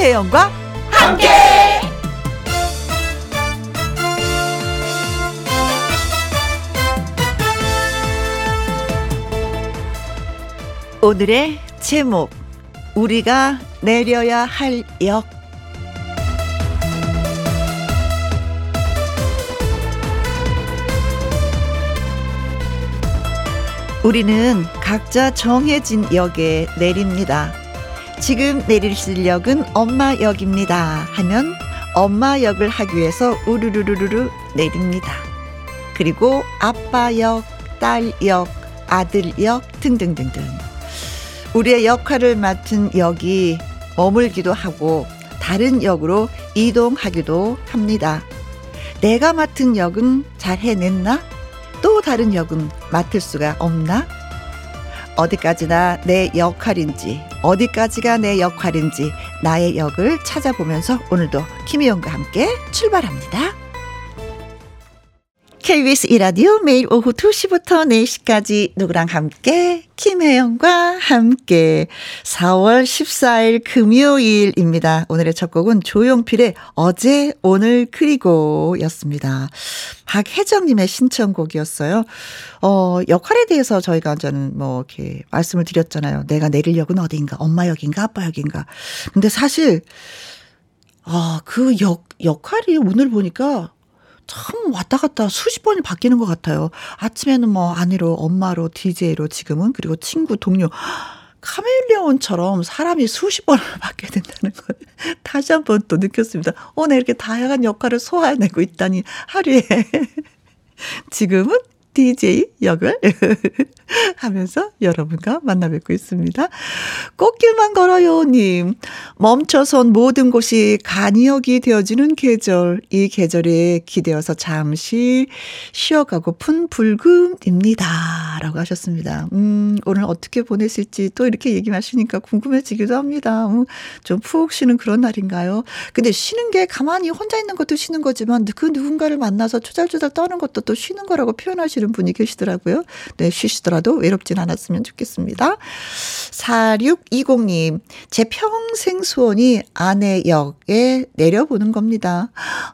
김혜영과 함께. 오늘의 제목 우리가 내려야 할 역. 우리는 각자 정해진 역에 내립니다. 지금 내리실 역은 엄마 역입니다. 하면 엄마 역을 하기 위해서 우르르르르 내립니다. 그리고 아빠 역, 딸 역, 아들 역 등등등등. 우리의 역할을 맡은 역이 머물기도 하고 다른 역으로 이동하기도 합니다. 내가 맡은 역은 잘 해냈나? 또 다른 역은 맡을 수가 없나? 어디까지나 내 역할인지, 어디까지가 내 역할인지, 나의 역을 찾아보면서 오늘도 김희영과 함께 출발합니다. KBS 이라디오 매일 오후 2시부터 4시까지 누구랑 함께 김혜영과 함께 4월 14일 금요일입니다. 오늘의 첫 곡은 조용필의 어제 오늘 그리고 였습니다. 박혜정님의 신청곡이었어요. 어, 역할에 대해서 저희가 저는 뭐 이렇게 말씀을 드렸잖아요. 내가 내릴 역은 어디인가? 엄마 역인가? 아빠 역인가? 근데 사실 아, 그 역, 역할이 오늘 보니까 참 왔다 갔다 수십 번이 바뀌는 것 같아요. 아침에는 뭐 아내로, 엄마로, DJ로 지금은 그리고 친구, 동료. 카멜레온처럼 사람이 수십 번을 받게 된다는 걸 다시 한 번 또 느꼈습니다. 어, 내 이렇게 다양한 역할을 소화해내고 있다니 하루에. 지금은 DJ 역을 하면서 여러분과 만나 뵙고 있습니다. 꽃길만 걸어요 님. 멈춰선 모든 곳이 간이역이 되어지는 계절. 이 계절에 기대어서 잠시 쉬어가고픈 불금입니다. 라고 하셨습니다. 음, 오늘 어떻게 보내실지 또 이렇게 얘기하시니까 궁금해지기도 합니다. 음, 좀푹 쉬는 그런 날인가요? 근데 쉬는 게 가만히 혼자 있는 것도 쉬는 거지만 그 누군가를 만나서 초잘초잘 떠는 것도 또 쉬는 거라고 표현하시는 분이 계시더라고요. 네, 쉬시더라도 외롭진 않았으면 좋겠습니다. 4620님, 제 평생 소원이 아내 역에 내려보는 겁니다.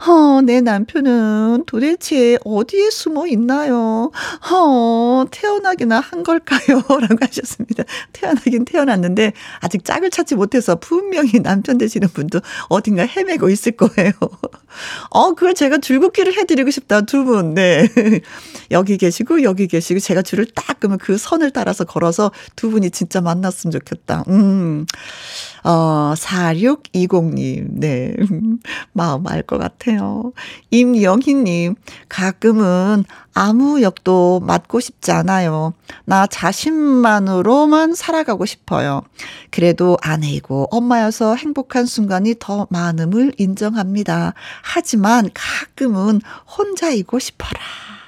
어, 내 남편은 도대체 어디에 숨어 있나요? 어, 태어나기나 한 걸까요? 라고 하셨습니다. 태어나긴 태어났는데, 아직 짝을 찾지 못해서 분명히 남편 되시는 분도 어딘가 헤매고 있을 거예요. 어, 그걸 제가 줄긋기를 해드리고 싶다, 두 분. 네. 여기 계시고, 여기 계시고, 제가 줄을 딱 끄면 그 선을 따라서 걸어서 두 분이 진짜 만났으면 좋겠다. 음. 어, 4620님, 네. 마음 알 것 같아요. 임영희 님, 가끔은 아무 역도 맡고 싶지 않아요. 나 자신만으로만 살아가고 싶어요. 그래도 아내이고 엄마여서 행복한 순간이 더 많음을 인정합니다. 하지만 가끔은 혼자이고 싶어라.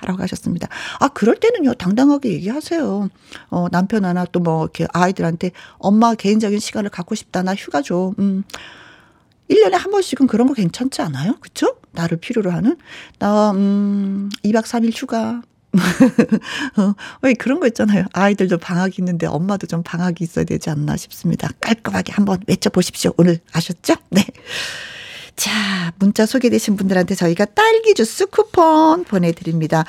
라고 하셨습니다. 아, 그럴 때는요, 당당하게 얘기하세요. 어, 남편 하나 또 뭐, 이렇게 아이들한테 엄마 개인적인 시간을 갖고 싶다. 나 휴가 줘. 음. 1년에 한 번씩은 그런 거 괜찮지 않아요? 그쵸? 나를 필요로 하는? 나, 음, 2박 3일 휴가. 어, 왜 그런 거 있잖아요. 아이들도 방학이 있는데 엄마도 좀 방학이 있어야 되지 않나 싶습니다. 깔끔하게 한번 외쳐보십시오. 오늘 아셨죠? 네. 자, 문자 소개되신 분들한테 저희가 딸기 주스 쿠폰 보내드립니다.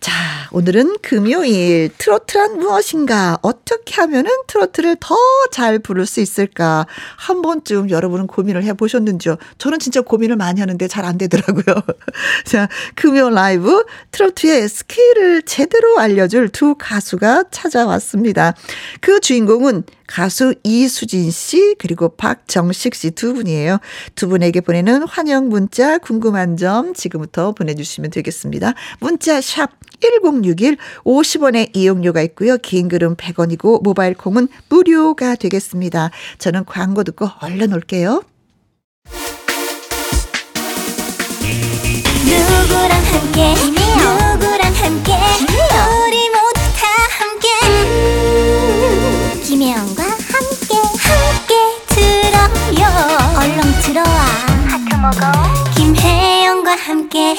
자, 오늘은 금요일 트로트란 무엇인가? 어떻게 하면은 트로트를 더 잘 부를 수 있을까? 한 번쯤 여러분은 고민을 해 보셨는지요? 저는 진짜 고민을 많이 하는데 잘 안 되더라고요. 자, 금요 라이브 트로트의 skill을 제대로 알려줄 두 가수가 찾아왔습니다. 그 주인공은 가수 이수진 씨 그리고 박정식 씨 두 분이에요. 두 분에게 보내는 환영 문자 궁금한 점 지금부터 보내주시면 되겠습니다. 문자 샵 1061, 50원의 이용료가 있고요. 긴 글은 100원이고 모바일 콩은 무료가 되겠습니다. 저는 광고 듣고 얼른 올게요. 누구랑 함께 누구랑 함께 우리 모두 다 함께 음, 김혜영 먹어 김혜영과 함께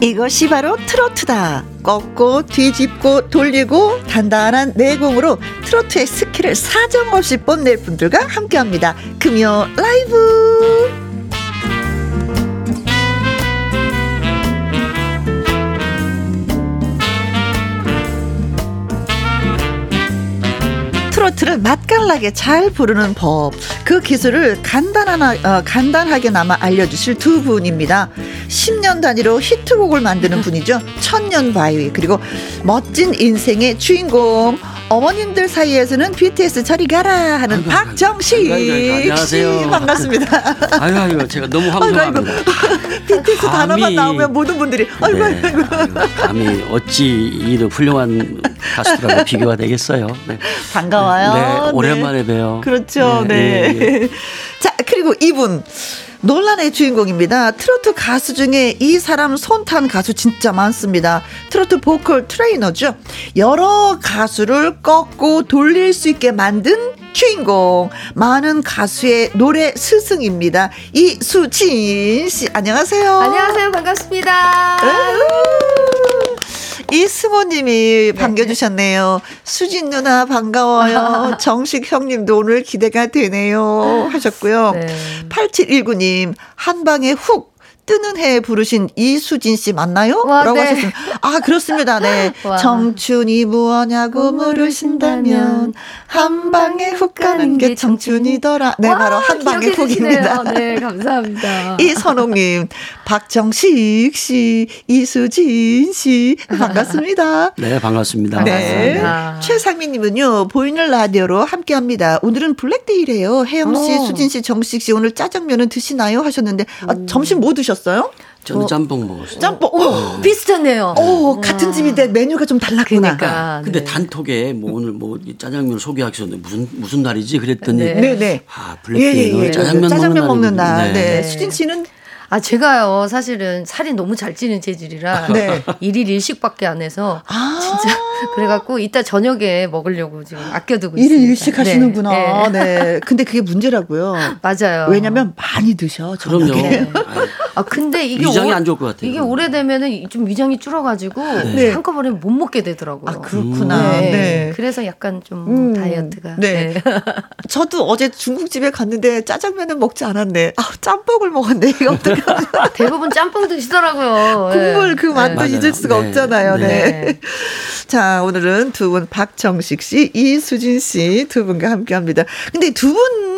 이것이 바로 트로트다. 꺾고 뒤집고 돌리고 단단한 내공으로 트로트의 skill을 사정없이 뽐낼 분들과 함께합니다. 금요 라이브. 트로트를 맛깔나게 잘 부르는 법. 그 기술을 간단하나, 어, 간단하게나마 알려주실 두 분입니다. 10년 단위로 히트곡을 만드는 분이죠. 천년 바위. 그리고 멋진 인생의 주인공. 어머님들 사이에서는 BTS 저리 가라 하는 아이고, 박정식 아이고, 아이고, 안녕하세요 반갑습니다. 아유 아유 제가 너무 황송합니다. BTS 감히, 단어만 나오면 모든 분들이 아이고 네, 아이고 감히 어찌 이런 훌륭한 가수들하고 비교가 되겠어요. 네. 반가워요. 네, 오랜만에 네. 봬요. 그렇죠. 네. 네. 네. 자 그리고 이분 논란의 주인공입니다. 트로트 가수 중에 이 사람 손탄 가수 진짜 많습니다. 트로트 보컬 트레이너죠. 여러 가수를 꺾고 돌릴 수 있게 만든 주인공. 많은 가수의 노래 스승입니다. 이수진 씨, 안녕하세요. 안녕하세요. 반갑습니다. 이승호님이 네. 반겨주셨네요. 수진 누나 반가워요. 정식 형님도 오늘 기대가 되네요. 하셨고요. 네. 8719님, 한 방에 훅 뜨는 해 부르신 이수진 씨 맞나요? 와, 라고 네. 하셨습니다. 아, 그렇습니다. 네. 와. 청춘이 무엇냐고 물으신다면 한 방에 훅 가는 게 청춘이더라. 네, 와, 바로 한 방에 훅입니다. 네, 감사합니다. 이선옥 님, 박정식 씨, 이수진 씨, 반갑습니다. 네, 반갑습니다. 네. 최상민 님은요, 보이는 라디오로 함께 합니다. 오늘은 블랙데이래요. 혜영 씨, 오. 어. 수진 씨, 정식 씨, 오늘 짜장면은 드시나요? 하셨는데, 아, 점심 뭐 드셨어요? 드셨어요? 저는 어, 짬뽕 먹었어요. 짬뽕. 오, 네. 비슷하네요. 오, 같은 집인데 메뉴가 좀 달랐구나. 그러니까. 근데 네. 단톡에 뭐 오늘 뭐 짜장면 소개하기 전에 무슨 무슨 날이지 그랬더니 네, 네. 아, 블랙데이는 예, 예, 짜장면, 짜장면 먹는, 먹는 날. 네. 네. 수진 씨는 아, 제가요, 사실은 살이 너무 잘 찌는 체질이라 네. 일일 일식밖에 안 해서 아~ 진짜 그래갖고 이따 저녁에 먹으려고 지금 아껴두고 있습니다. 일일 일식 하시는구나. 네. 네. 근데 그게 문제라고요. 맞아요. 왜냐면 많이 드셔. 저녁에. 그럼요. 네. 아 근데 이게 위장이 오, 안 좋을 것 같아요. 이게 오래되면은 좀 위장이 줄어가지고 네. 한꺼번에 못 먹게 되더라고요. 아 그렇구나. 네. 네. 그래서 약간 좀 음, 다이어트가. 네. 네. 저도 어제 중국집에 갔는데 짜장면은 먹지 않았네. 아 짬뽕을 먹었네. 이거 어떡 대부분 짬뽕 드시더라고요. 국물 그 맛도 네. 잊을 수가 네. 없잖아요. 네. 네. 자 오늘은 두 분 박정식 씨, 이수진 씨 두 분과 함께 합니다. 근데 두분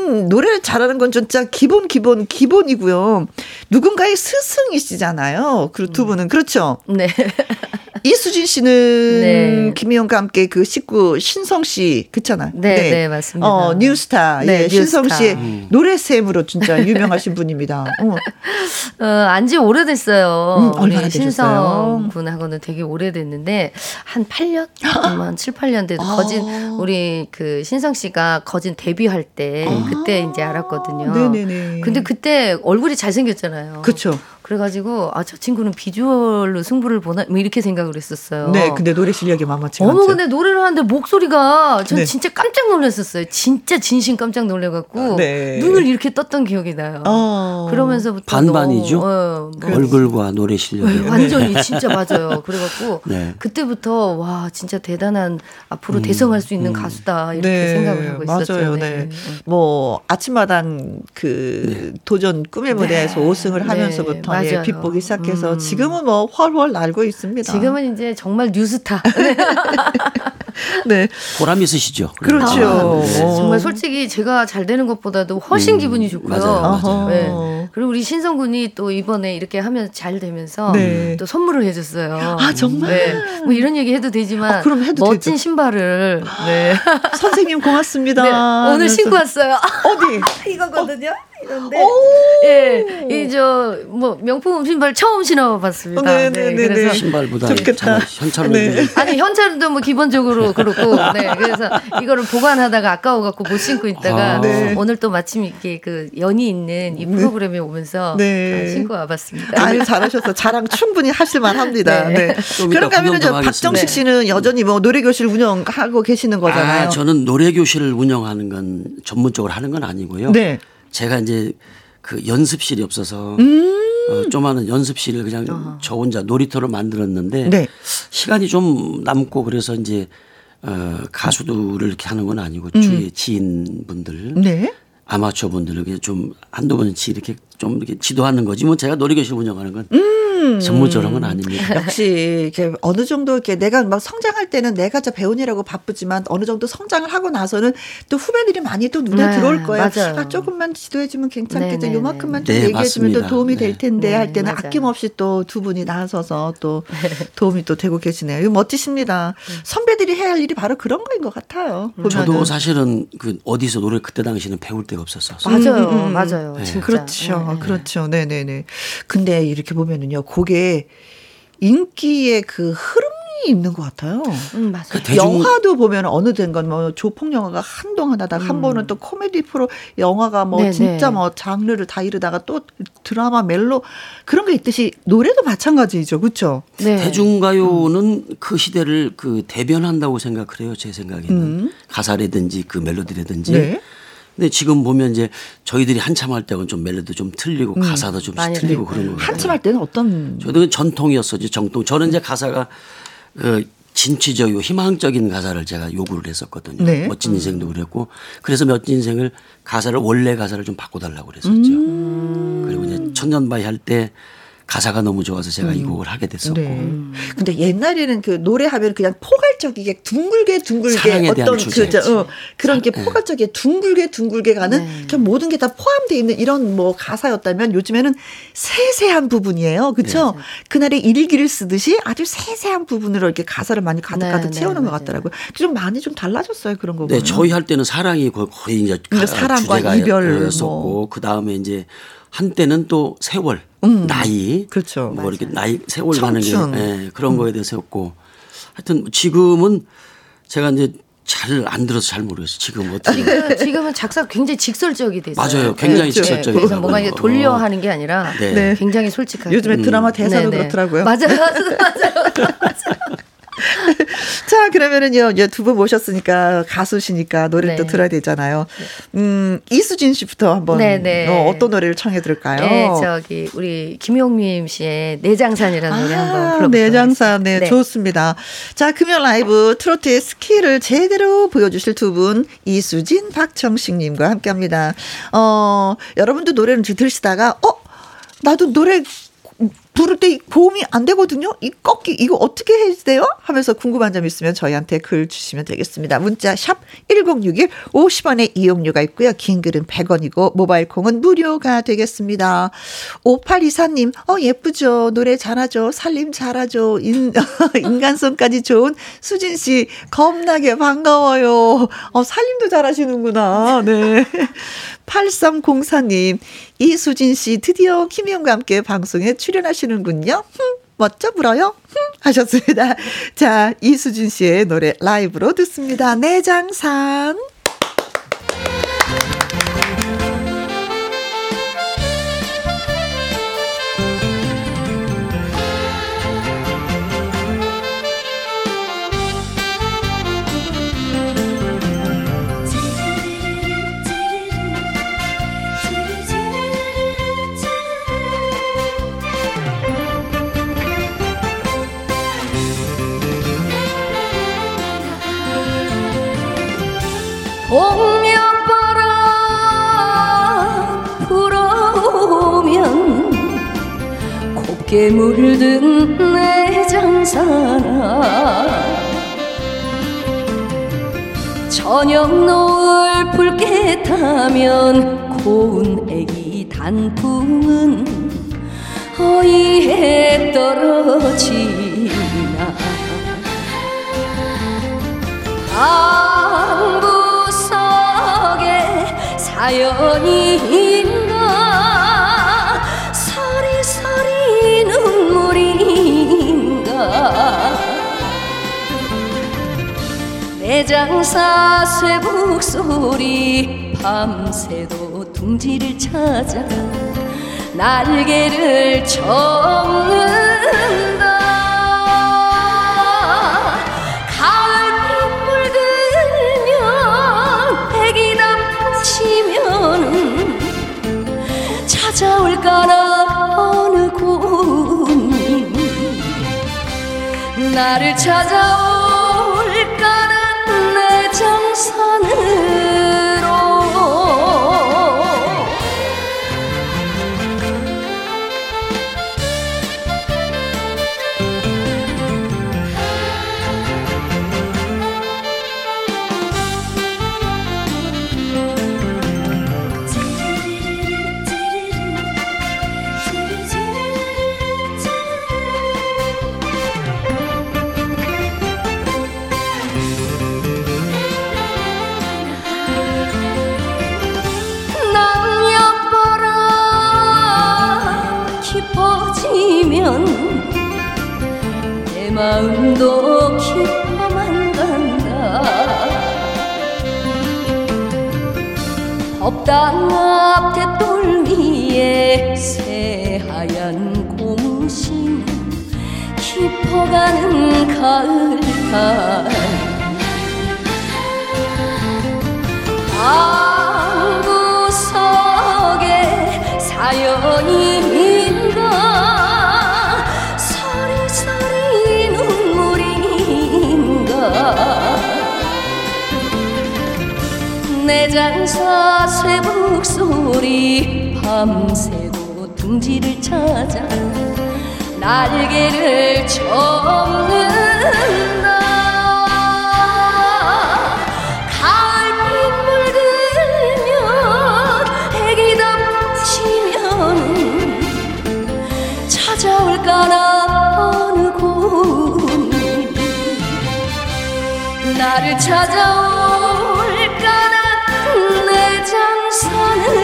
노래를 잘하는 건 진짜 기본 기본 기본이고요. 누군가의 스승이시잖아요. 그리고 두 음. 분은 그렇죠. 네. 이수진 씨는 네. 김희영과 함께 그 식구 신성 씨 그렇잖아. 네, 네, 네, 맞습니다. 어, 뉴스타. 네, 예, 신성 씨의 음. 노래샘으로 진짜 유명하신 분입니다. 어, 어 안지 오래됐어요. 음, 얼마나 신성 군하고는 되게 오래됐는데 한 8년? 한 7, 8년 돼도 아. 거진 우리 그 신성 씨가 거진 데뷔할 때 아. 그때 이제 알았거든요. 네네네. 근데 그때 얼굴이 잘생겼잖아요. 그렇죠. 그래가지고 아 저 친구는 비주얼로 승부를 보나 뭐 이렇게 생각을 했었어요. 네, 근데 노래 실력이 만만치 않죠. 어머, 근데 노래를 하는데 목소리가 전 네. 진짜 깜짝 놀랐었어요. 진짜 진심 깜짝 놀래갖고 네. 눈을 이렇게 떴던 기억이 나요. 어. 그러면서부터 반반이죠. 어, 뭐. 얼굴과 노래 실력이 네, 완전히 진짜 맞아요. 그래갖고 네. 그때부터 와 진짜 대단한 앞으로 음, 대성할 수 있는 음. 가수다 이렇게 네, 생각을 하고 있었죠. 맞아요. 네. 뭐 아침마당 그 도전 꿈의 무대에서 5승을 하면서부터 예, 빛보기 시작해서 음. 지금은 뭐 훨훨 날고 있습니다. 지금은 이제 정말 뉴스타. 네. 보람 있으시죠. 그렇죠. 아, 네. 정말 솔직히 제가 잘 되는 것보다도 훨씬 음, 기분이 좋고요. 맞아요. 맞아요. 네. 그리고 우리 신성군이 또 이번에 이렇게 하면 잘 되면서 네. 또 선물을 해줬어요. 아 정말. 네. 뭐 이런 얘기 해도 되지만 아, 그럼 해도 멋진 되죠. 신발을. 네. 선생님 고맙습니다. 네. 오늘 신고 왔어요. 어디? 이거거든요. 어. 이런데 예, 이 저 뭐 명품 신발 처음 신어봤습니다. 네, 네, 네, 그래서 신발보다 좋겠다. 현찰로 네. 아니 현찰도 뭐 기본적으로 그렇고 네 그래서 이거를 보관하다가 아까워 갖고 못 신고 있다가 아, 네. 오늘 또 마침 이게 그 연이 있는 이 프로그램에 오면서 네. 신고 와봤습니다. 아유 잘하셨어. 자랑 충분히 하실만합니다. 네. 네. 그런가 하면 저 박정식 씨는 여전히 뭐 노래 교실 운영하고 계시는 거잖아요. 아, 저는 노래 교실을 운영하는 건 전문적으로 하는 건 아니고요. 네. 제가 이제 그 연습실이 없어서 음~ 어, 조그마한 연습실을 그냥 어허. 저 혼자 놀이터로 만들었는데 네. 시간이 좀 남고 그래서 이제 어, 가수들을 이렇게 하는 건 아니고 음. 주위에 지인분들 네. 아마추어 분들에게 좀 한두 번씩 이렇게 좀 이렇게 지도하는 거지 뭐 제가 놀이교실 운영하는 건 음. 전문적인 건 아닙니다. 역시 이렇게 어느 정도 이렇게 내가 막 성장할 때는 내가 저 배우느라고 바쁘지만 어느 정도 성장을 하고 나서는 또 후배들이 많이 또 눈에 네, 들어올 거예요. 맞아요. 아 조금만 지도해주면 괜찮겠죠. 네, 네, 요만큼만 좀 네, 얘기해주면 또 도움이 될 네. 텐데 할 때는 맞아요. 아낌없이 또 두 분이 나서서 또 도움이 또 되고 계시네요. 이거 멋지십니다. 선배들이 해야 할 일이 바로 그런 거인 것 같아요. 보면은. 저도 사실은 그 어디서 노래 그때 당시는 배울 데가 없었어요. 맞아요, 음, 음, 음. 맞아요. 네. 그렇죠. 네. 그렇죠. 네 네 네. 근데 이렇게 보면은요, 그게 인기의 그 흐름 있는 것 같아요. 음, 맞아요. 그 대중... 영화도 보면 어느 된건 뭐 조폭 영화가 한동안 하다가 음. 한 번은 또 코미디 프로 영화가 뭐 네네. 진짜 뭐 장르를 다 이르다가 또 드라마 멜로 그런 게 있듯이 노래도 마찬가지죠. 그렇죠? 네. 대중가요는 음. 그 시대를 그 대변한다고 생각을 해요. 제 생각에는. 음. 가사라든지 그 멜로디라든지. 네. 근데 지금 보면 이제 저희들이 한참 할 때는 좀 멜로디 좀 틀리고 음, 가사도 좀 틀리고 그런 거. 한참 할 때는 어떤? 저도 전통이었어지 정통. 저는 이제 가사가 그 진취적이고 희망적인 가사를 제가 요구를 했었거든요. 네. 멋진 인생도 그랬고 그래서 멋진 인생을 가사를 원래 가사를 좀 바꿔달라고 그랬었죠. 음. 그리고 이제 천년바위 할 때 가사가 너무 좋아서 제가 음. 이 곡을 하게 됐었고. 네. 근데 옛날에는 그 노래하면 그냥 포괄적이게 둥글게 둥글게 어떤 그 저, 어, 그런 게 네. 포괄적이게 둥글게 둥글게 가는 네. 그냥 모든 게 다 포함되어 있는 이런 뭐 가사였다면 요즘에는 세세한 부분이에요. 그렇죠? 네. 그날의 일기를 쓰듯이 아주 세세한 부분으로 이렇게 가사를 많이 가득가득 네, 네, 채우는 것 같더라고요. 좀 많이 좀 달라졌어요 그런 거. 네, 저희 할 때는 사랑이 거의 이제 사랑과 이별이었었고 뭐. 그 다음에 이제 한때는 또 세월, 음. 나이, 그렇죠. 뭐 이렇게 나이 세월 가는 게 예, 그런 음. 거에 대해서였고 하여튼 지금은 제가 이제 잘 안 들어서 잘 모르겠어요. 지금 어떻게 지금 지금은 작사 굉장히 직설적이 됐어요. 맞아요. 굉장히 네, 직설적이. 그래서 뭔가 이제 돌려 하는 게 아니라 네. 네. 굉장히 솔직하게. 요즘에 드라마 대사도 음. 그렇더라고요. 맞아요. 맞아요. 맞아요. 자, 그러면은요, 두 분 모셨으니까 가수시니까 노래를 네. 또 들어야 되잖아요. 음, 이수진 씨부터 한번 네, 네. 어, 어떤 노래를 청해 들을까요? 네, 저기 우리 김용림 씨의 내장산이라는 아, 노래 한번 불러보도록 내장산, 네, 네, 좋습니다. 자, 금요 라이브 트로트의 skill을 제대로 보여주실 두 분, 이수진, 박정식님과 함께 합니다. 어, 여러분도 노래를 들으시다가, 어, 나도 노래 부를 때 보험이 안 되거든요. 이 꺾기 이거 어떻게 해야 돼요? 하면서 궁금한 점 있으면 저희한테 글 주시면 되겠습니다. 문자 샵 1061 50원의 이용료가 있고요. 긴 글은 100원이고 모바일 콩은 무료가 되겠습니다. 5824님 어 예쁘죠. 노래 잘하죠. 살림 잘하죠. 인, 인간성까지 좋은 수진 씨 겁나게 반가워요. 어 살림도 잘하시는구나. 네. 8304님 이수진 씨 드디어 김희영과 함께 방송에 출연하시는군요. 멋져 불어요? 하셨습니다. 자, 이수진 씨의 노래 라이브로 듣습니다. 내장산. 곱게 물든 내 장사나. 저녁 노을 붉게 타면 고운 애기 단풍은 어이해 떨어지나. 안부 사연인 내 장사 쇠북 소리 밤새도 둥지를 찾아 날개를 접는 나를 찾아올 마음도 깊어만 간다. 법당 앞 대돌 위에 새하얀 고무신 깊어가는 가을달 방구석에 사연인 내 장사 쇠북 소리 밤새도 둥지를 찾아 날개를 접는다 나를 찾아올까나 내 장선으로.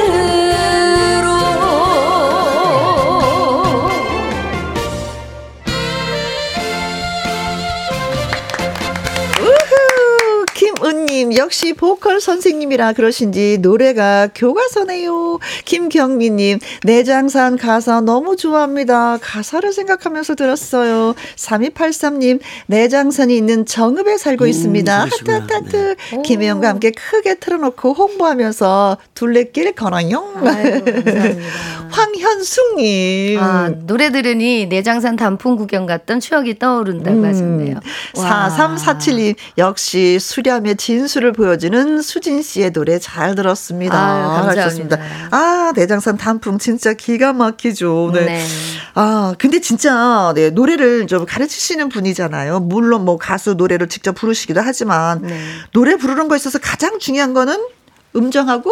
김은님 역시 보 컬 선생님이라 그러신지 노래가 교과서네요. 김경미님 내장산 가사 너무 좋아합니다. 가사를 생각하면서 들었어요. 3283님 내장산이 있는 정읍에 살고 음, 있습니다. 하트 하트 하트. 네. 김혜영과 함께 크게 틀어놓고 홍보하면서 둘레길 걸어요. 황현숙님. 아, 노래 들으니 내장산 단풍 구경 갔던 추억이 떠오른다고 음, 하셨네요. 4347님 역시 수렴의 진수를 보여주는 수진 씨의 노래 잘 들었습니다. 아, 감사합니다. 아, 내장산 단풍 진짜 기가 막히죠. 네. 네. 아, 근데 진짜 네, 노래를 좀 가르치시는 분이잖아요. 물론 뭐 가수 노래를 직접 부르시기도 하지만 네. 노래 부르는 거에 있어서 가장 중요한 거는 음정하고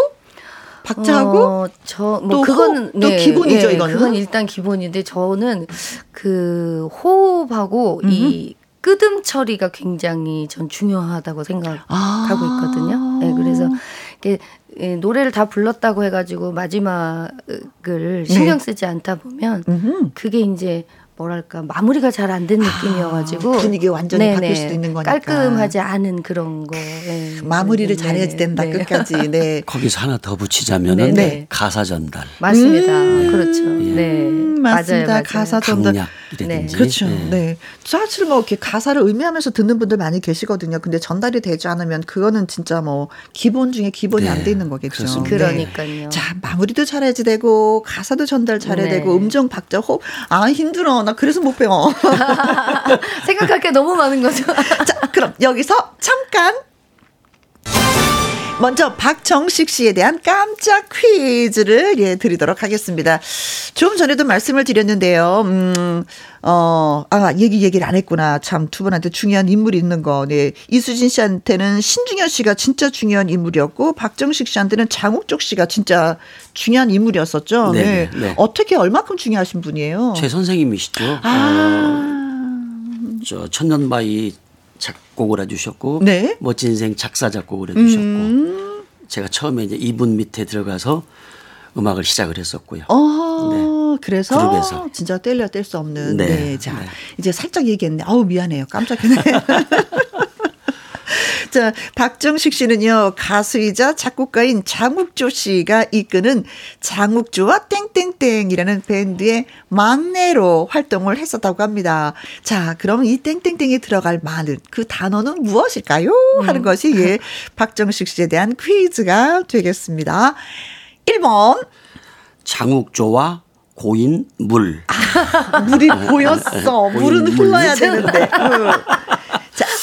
박자하고 어, 저뭐 그거는 호, 또 네, 기본이죠 네, 이거는 그건 일단 기본인데 저는 그 호흡하고 음. 이 끄듬 처리가 굉장히 전 중요하다고 생각하고 아. 있거든요. 네, 그래서 이게 예, 노래를 다 불렀다고 해가지고 마지막을 신경 네. 쓰지 않다 보면 네. 그게 이제 뭐랄까 마무리가 잘 안 된 느낌이어가지고. 아, 분위기 완전히 네네. 바뀔 수도 있는 거니까. 깔끔하지 않은 그런 거. 네. 마무리를 잘해야 된다 네. 끝까지. 네. 거기서 하나 더 붙이자면은 네. 가사 전달. 맞습니다. 음~ 그렇죠. 예. 네. 맞습니다. 맞아요, 맞아요. 가사 전달. 네. 그렇죠. 네. 네. 사실 뭐 이렇게 가사를 음미하면서 듣는 분들 많이 계시거든요. 근데 전달이 되지 않으면 그거는 진짜 뭐 기본 중에 기본이 안 돼 있는 거겠죠. 네. 그러니까요. 자 마무리도 잘해야지 되고 가사도 전달 잘해야 되고 음정 박자 호흡 아 힘들어 나 그래서 못 배워. 생각할 게 너무 많은 거죠. 자, 그럼 여기서 잠깐 먼저 박정식 씨에 대한 깜짝 퀴즈를 예 드리도록 하겠습니다. 좀 전에도 말씀을 드렸는데요. 음, 어, 아, 얘기 얘기를 안 했구나. 참 두 분한테 중요한 인물이 있는 거. 네. 이수진 씨한테는 신중현 씨가 진짜 중요한 인물이었고 박정식 씨한테는 장욱족 씨가 진짜 중요한 인물이었었죠. 네. 네. 네. 어떻게 얼마큼 중요하신 분이에요? 제 선생님이시죠. 아. 어, 저 천년바위 작곡을 해주셨고 네? 멋진 인생 작사 작곡을 해주셨고 음. 제가 처음에 이제 이분 밑에 들어가서 음악을 시작을 했었고요. 어, 네. 그래서 그룹에서. 진짜 뗄려 뗄수 없는. 네. 네. 자, 네. 이제 살짝 얘기했네. 아우 미안해요. 깜짝이네. 자, 박정식 씨는요, 가수이자 작곡가인 장욱조 씨가 이끄는 장욱조와 땡땡땡이라는 밴드의 막내로 활동을 했었다고 합니다. 자, 그럼 이 땡땡땡에 들어갈 많은 그 단어는 무엇일까요? 하는 음. 것이 예, 박정식 씨에 대한 퀴즈가 되겠습니다. 1번. 장욱조와 고인 물. 아. 물이 보였어. 물은 흘러야 되는데.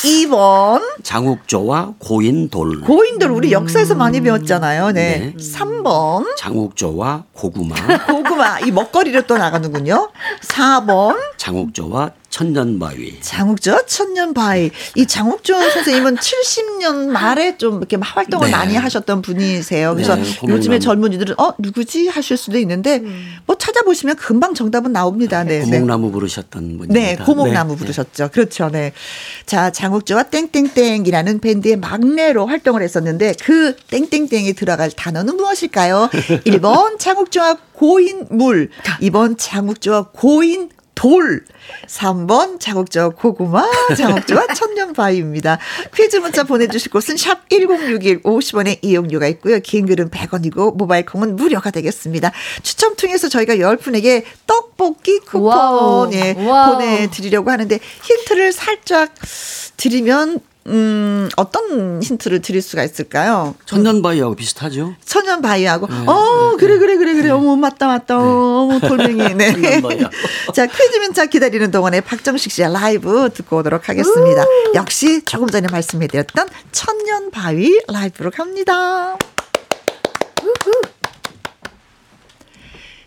자, 2번. 장욱조와 고인돌. 고인돌 우리 역사에서 많이 배웠잖아요. 네. 네. 3번. 장욱조와 고구마. 고구마. 이 먹거리로 또 나가는군요. 4번. 장욱조와 천년바위. 장욱조 천년바위. 이 장욱조 선생님은 70년 말에 좀 이렇게 활동을 네. 많이 하셨던 분이세요. 그래서 네, 요즘에 젊은이들은 어 누구지 하실 수도 있는데 음. 뭐 찾아보시면 금방 정답은 나옵니다. 네. 네. 고목나무 부르셨던 분입니다. 네, 고목나무 네. 부르셨죠. 그렇죠. 네. 자, 장욱조와 땡땡땡이라는 밴드의 막내로 활동을 했었는데 그 땡땡땡이 들어갈 단어는 무엇일까요? 1번 장욱조와 고인물, 2번 장욱조와 고인 돌. 3번 자국적 고구마, 자국조와 천년바위입니다. 퀴즈 문자 보내주실 곳은 샵 1061, 50원의 이용료가 있고요. 긴 글은 100원이고 모바일 콩은 무료가 되겠습니다. 추첨 통해서 저희가 10분에게 떡볶이 쿠폰 예, 보내드리려고 하는데 힌트를 살짝 드리면 음, 어떤 힌트를 드릴 수가 있을까요? 천년 바위하고 비슷하죠? 천년 바위하고. 네, 어, 네, 그래, 그래, 그래, 그래. 네. 어머, 맞다, 맞다. 네. 어머, 돌멩이. 네. 자, 퀴즈 문자 기다리는 동안에 박정식 씨의 라이브 듣고 오도록 하겠습니다. 우! 역시 조금 전에 말씀해드렸던 천년 바위 라이브로 갑니다. 우후.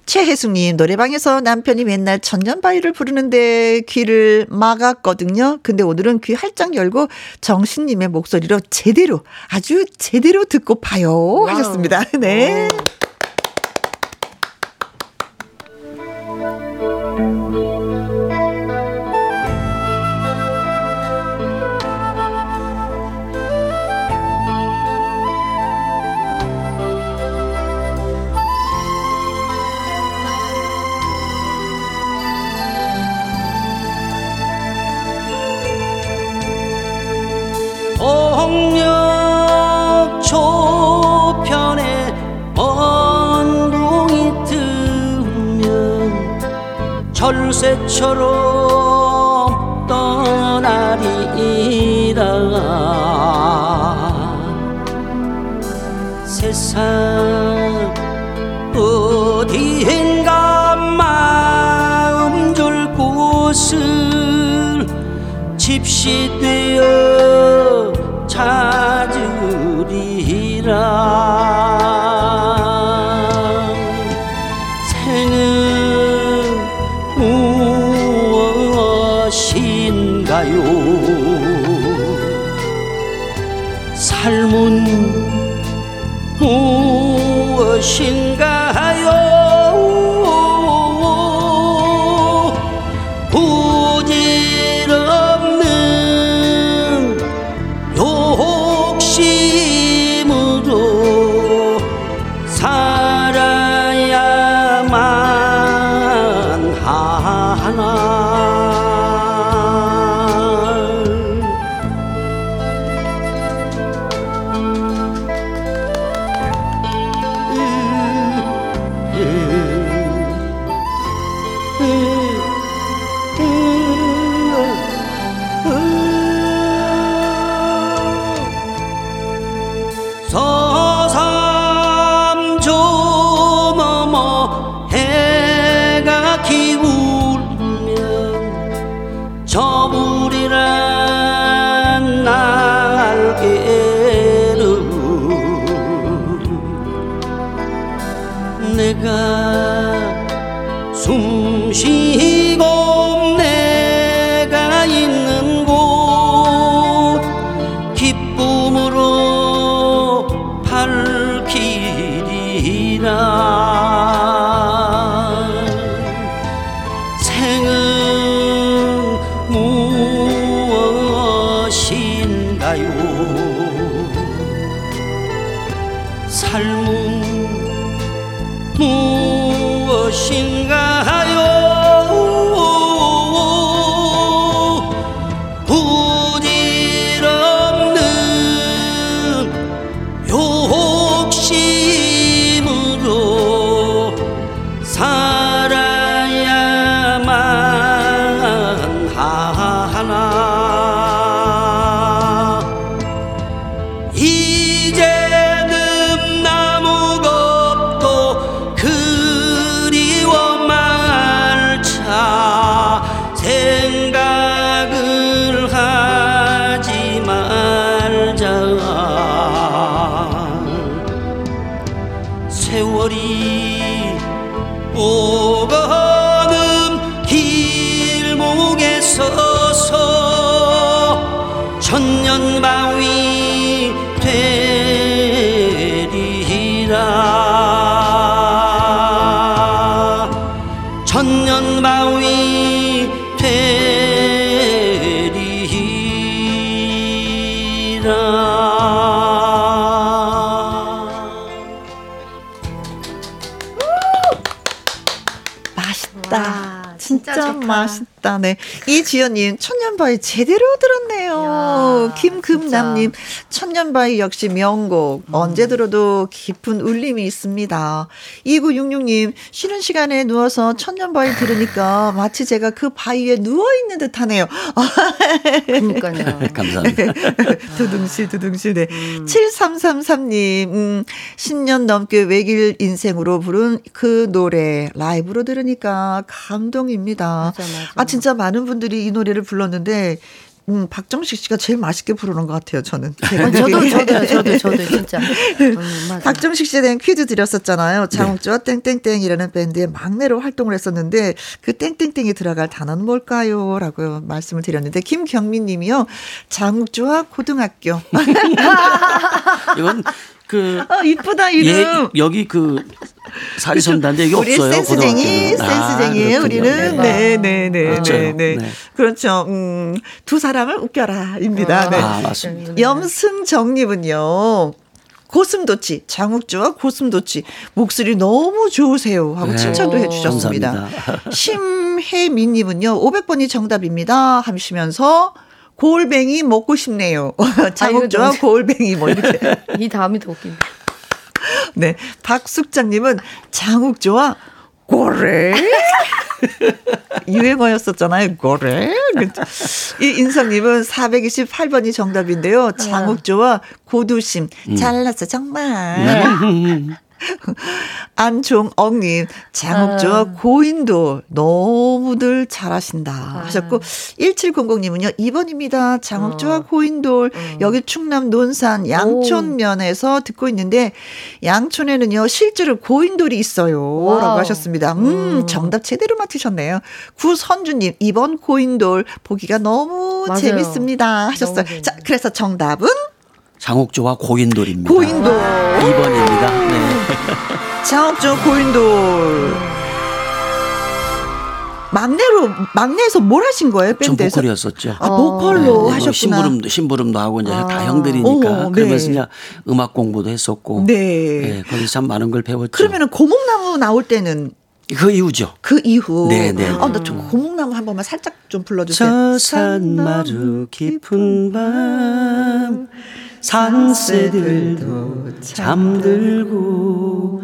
최혜숙님, 노래방에서 남편이 맨날 천년바위를 부르는데 귀를 막았거든요. 근데 오늘은 귀 활짝 열고 정신님의 목소리로 제대로, 아주 제대로 듣고 봐요. 하셨습니다. 네. 오. 새처럼 떠나리라 세상 어디엔가 마음 줄 곳을 집시되어 찾으리라 무 살아 맛있다. 네. 이지연님, 천년바위 제대로 들었네요. 야, 김금남님, 천년바위 역시 명곡. 음. 언제 들어도 깊은 울림이 있습니다. 2966님, 쉬는 시간에 누워서 천년바위 들으니까 마치 제가 그 바위에 누워있는 듯 하네요. 그러니까요. 감사합니다. 두둥실, 두둥실, 네. 음. 7333님, 음, 10년 넘게 외길 인생으로 부른 그 노래 라이브로 들으니까 감동입니다. 맞아, 맞아. 아, 진짜 많은 분들이 이 노래를 불렀는데, 음, 박정식 씨가 제일 맛있게 부르는 것 같아요, 저는. 어, 저도 저도요 저도 저도 진짜 음. 박정식 씨에 대한 퀴즈 드렸었잖아요. 장욱주와 땡땡땡이라는 밴드의 막내로 활동을 했었는데 그 땡땡땡이 들어갈 단어는 뭘까요? 라고 말씀을 드렸는데 김경민 님이요. 장욱주와 고등학교. 이건 그 아, 이쁘다 이름. 예, 여기 그 사리선단데 여기 우리 없어요. 센스쟁이. 아, 센스쟁이에요, 그렇군요. 우리는. 네, 네, 네, 그렇죠. 네, 네. 네. 그렇죠. 음, 두 사람을 웃겨라입니다. 네. 아, 맞습니다. 염승정님은요. 고슴도치, 장욱주와 고슴도치, 목소리 너무 좋으세요. 하고 네. 칭찬도 오, 해주셨습니다. 감사합니다. 심혜민님은요, 500번이 정답입니다. 하시면서, 골뱅이 먹고 싶네요. 장욱주와 골뱅이 뭐 이렇게. 이 다음이 더 웃긴다. 네. 박숙장님은 장욱조와 고래 유행어였었잖아요. 고래. 이 인성님은 428번이 정답인데요. 장욱조와 고두심 잘났어 정말. 안종억님, 장욱조와 아. 고인도 너무들 잘하신다 하셨고, 1700님은요, 2번입니다. 장욱조와 어. 고인돌, 음. 여기 충남 논산 양촌면에서 듣고 있는데, 양촌에는요, 실제로 고인돌이 있어요. wow. 라고 하셨습니다. 음, 음. 정답 제대로 맞히셨네요. 구선주님, 2번 고인돌, 보기가 너무 맞아요. 재밌습니다. 하셨어요. 너무. 자, 그래서 정답은 장욱조와 고인돌입니다. 고인돌. 2번입니다. 네. 장욱조 고인돌. 막내로 막내에서 뭘 하신 거예요 전 밴드에서? 보컬이었었죠. 아 보컬로 네, 하셨구나. 심부름도 심부름도 하고 이제 아. 다 형들이니까 오, 네. 그러면서 이제 음악 공부도 했었고 네. 네, 거기서 참 많은 걸 배웠죠. 그러면은 고목나무 나올 때는 그 이후죠. 그 이후. 네, 네. 아, 나좀 고목나무 한 번만 살짝 좀 불러주세요. 저 산마루 깊은 밤 산새들도 잠들고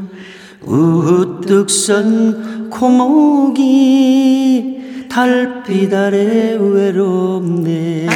우뚝 선 고목이 달빛 아래 외롭네.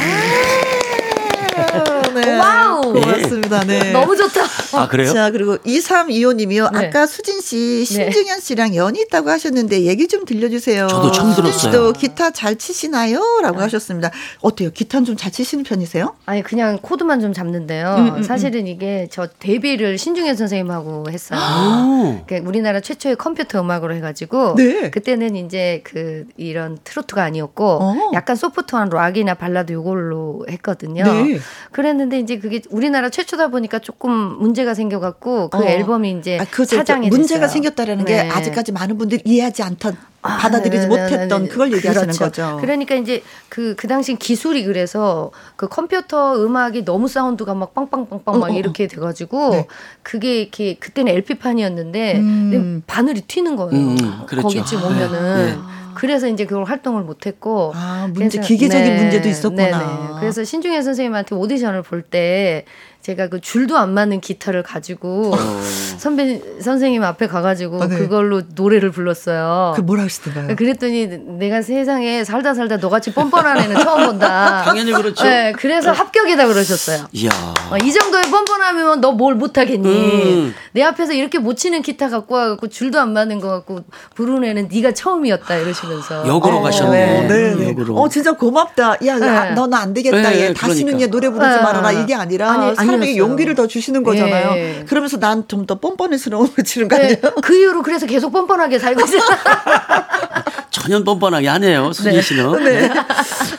네. wow. 고 맙습니다. 네. 너무 좋다. 아 그래요? 자, 그리고 2325님이요. 네. 아까 수진 씨, 신중현 씨랑 연이 있다고 하셨는데 얘기 좀 들려주세요. 저도 처음 수진 들었어요. 씨도 기타 잘 치시나요? 라고 하셨습니다. 어때요? 기타는 좀 잘 치시는 편이세요? 아니 그냥 코드만 좀 잡는데요. 음, 음, 사실은 이게 저 데뷔를 신중현 선생님하고 했어요. 오. 그러니까 우리나라 최초의 컴퓨터 음악으로 해가지고 네. 그때는 이제 그 이런 트로트가 아니었고 어. 약간 소프트한 락이나 발라드 요걸로 했거든요. 네. 그랬는데 이제 그게 우리나라 최초다 보니까 조금 문제가 생겨갖고 그 어. 앨범이 이제 아, 그, 사장이 문제가. 생겼다라는 게 네. 아직까지 많은 분들이 이해하지 않던, 아, 받아들이지 네, 네, 못했던 네, 네. 그걸 얘기하시는 그렇죠. 거죠. 그러니까 이제 그, 그 당시 기술이 그래서 그 컴퓨터 음악이 너무 사운드가 막 빵빵빵빵 막 어, 어, 어. 이렇게 돼가지고 네. 그게 이렇게 그때는 LP판이었는데 음. 바늘이 튀는 거예요. 음, 그랬죠. 거기쯤 아, 오면은. 네. 그래서 이제 그걸 활동을 못했고. 아, 문제, 그래서- 기계적인 네, 문제도 있었구나. 네네. 그래서 신중현 선생님한테 오디션을 볼 때 제가 그 줄도 안 맞는 기타를 가지고 선배 선생님 앞에 가가지고 어. 아, 네. 그걸로 노래를 불렀어요. 그 뭐라 하시던가요? 그랬더니 내가 세상에 살다 살다 너같이 뻔뻔한 애는 처음 본다. 당연히 그렇죠. 네, 그래서 합격이다 그러셨어요. 이야. 어, 이 정도의 뻔뻔하면 너 뭘 못하겠니? 음. 내 앞에서 이렇게 못 치는 기타 갖고 와갖고 줄도 안 맞는 거 갖고 부르는 애는 네가 처음이었다 이러시면서. 역으로 어, 가셨네. 네, 네. 역으로. 어, 진짜 고맙다. 야, 야 네. 너는 안 되겠다. 네, 얘 그러니까. 다시는 얘 노래 부르지 네. 말아라. 이게 아니라 아니, 사람에게. 용기를 더 주시는 거잖아요. 예. 그러면서 난 좀 더 뻔뻔해스러운 거 치는 거 네, 아니에요? 그 이후로 그래서 계속 뻔뻔하게 살고 있어요. 전혀 뻔뻔하게 하네요, 수진 네. 씨는. 네. 네.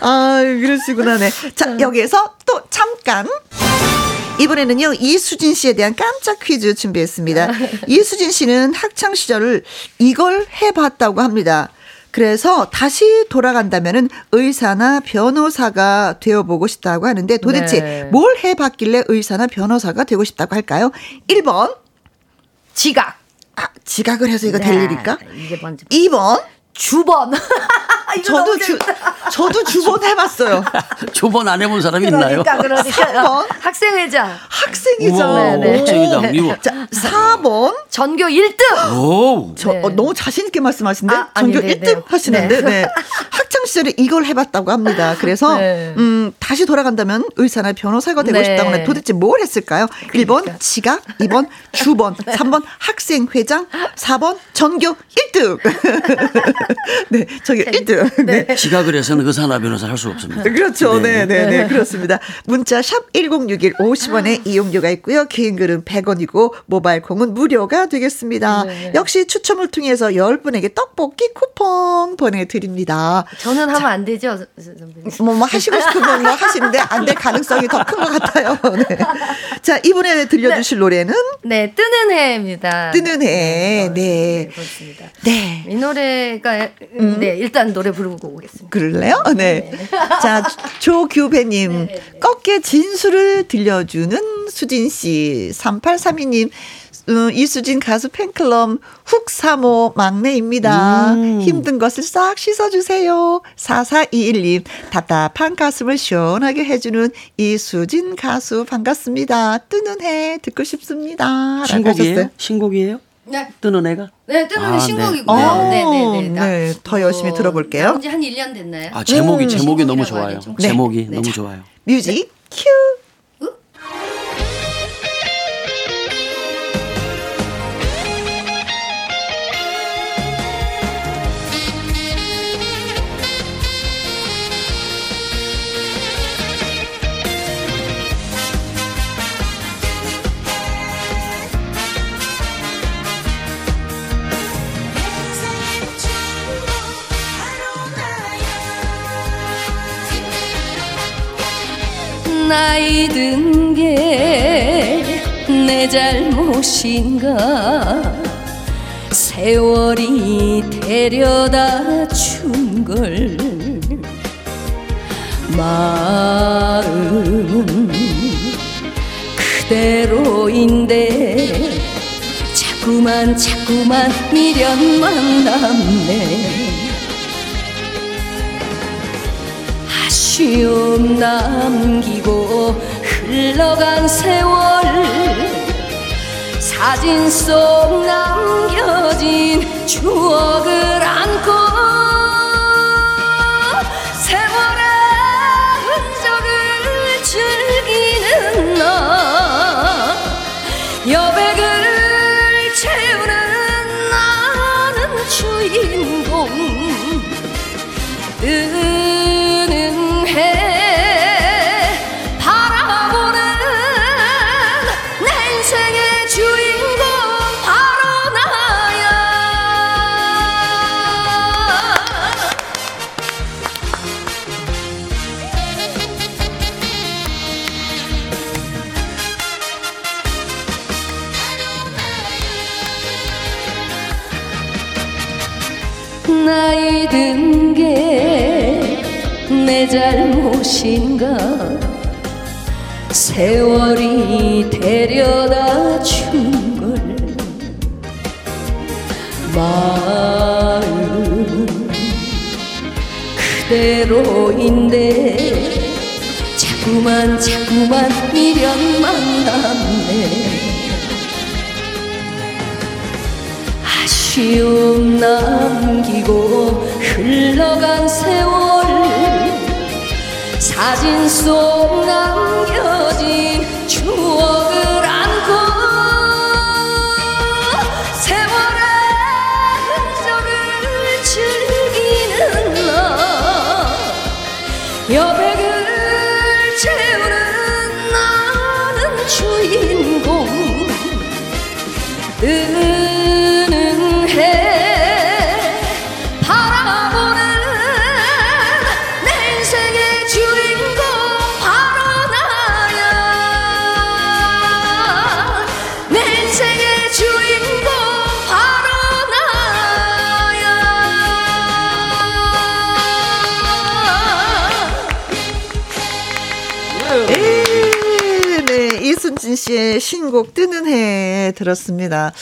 아, 그러시구나, 네. 자, 여기에서 또 잠깐. 이번에는요, 이수진 씨에 대한 깜짝 퀴즈 준비했습니다. 이수진 씨는 학창 시절을 이걸 해봤다고 합니다. 그래서 다시 돌아간다면은 의사나 변호사가 되어보고 싶다고 하는데 도대체 네. 뭘 해봤길래 의사나 변호사가 되고 싶다고 할까요? 1번. 지각. 아, 지각을 해서 이거 네. 될 일일까? 이게 먼저. 2번. 주번. 저도 주, 저도 주번 해봤어요. 주번 안 해본 사람이 있나요? 그러니까, 그러니까. 3번. 학생회장. 학생회장. 네, 네. 학생회장. 미워. 자, 4번. 전교 1등. 오. 저, 네. 어, 너무 자신있게 말씀하시는데? 아, 전교 아니, 1등 하시는데, 네. 네. 학창시절에 이걸 해봤다고 합니다. 그래서, 네. 음, 다시 돌아간다면 의사나 변호사가 되고 네. 싶다고 하면 도대체 뭘 했을까요? 그러니까. 1번 지각, 2번 주번, 3번 학생회장, 4번 전교 1등. 네, 저기 1등. 네. 지각을 해서는 의사나 변호사 할 수 없습니다. 그렇죠. 네, 네, 네, 그렇습니다. 문자 샵 1061 50원의 이용료가 있고요. 개인 글은 100원이고 모바일 콩은 무료가 되겠습니다. 네. 역시 추첨을 통해서 10분에게 떡볶이 쿠폰 보내 드립니다. 저는 하면 자, 안 되죠, 뭐, 뭐 하시고 싶은 건뭐 하시는데 안 될 가능성이 더 큰 것 같아요. 네. 자, 이번에 들려주실 네. 노래는? 네, 뜨는 해입니다. 뜨는 해. 네. 네. 네. 이 노래가, 음. 네, 일단 노래 부르고 오겠습니다. 그럴래요? 네. 네. 자, 조규배님, 네, 네, 네. 꺾게 진수를 들려주는 수진씨, 3832님, 음, 이수진 가수 팬클럽 훅사모 막내입니다. 음. 힘든 것을 싹 씻어주세요. 4421님, 답답한 가슴을 시원하게 해주는 이수진 가수 반갑습니다. 뜨는 해 듣고 싶습니다. 신곡이에요? 신곡이에요? 네. 뜨는 애가? 네, 뜨는 아, 애 신곡이고요. 네. 네, 네, 네. 네. 더 열심히 어, 들어볼게요. 나온 지한 1년 됐나요? 아, 제목이, 음, 제목이 너무 좋아요. 제목이 네. 너무 좋아요. 뮤직 큐! 나이 든 게 내 잘못인가? 세월이 데려다 준 걸 마음은 그대로인데 자꾸만 자꾸만 미련만 남네 쉬움 남기고 흘러간 세월. 사진 속 남겨진 추억을 잘못인가 세월이 데려다 준 걸 마음 그대로인데 자꾸만 자꾸만 미련만 남네. 아쉬움 남기고 흘러간 세월 사진 속 남겨진 씨의 신곡 뜨는 해 들었습니다.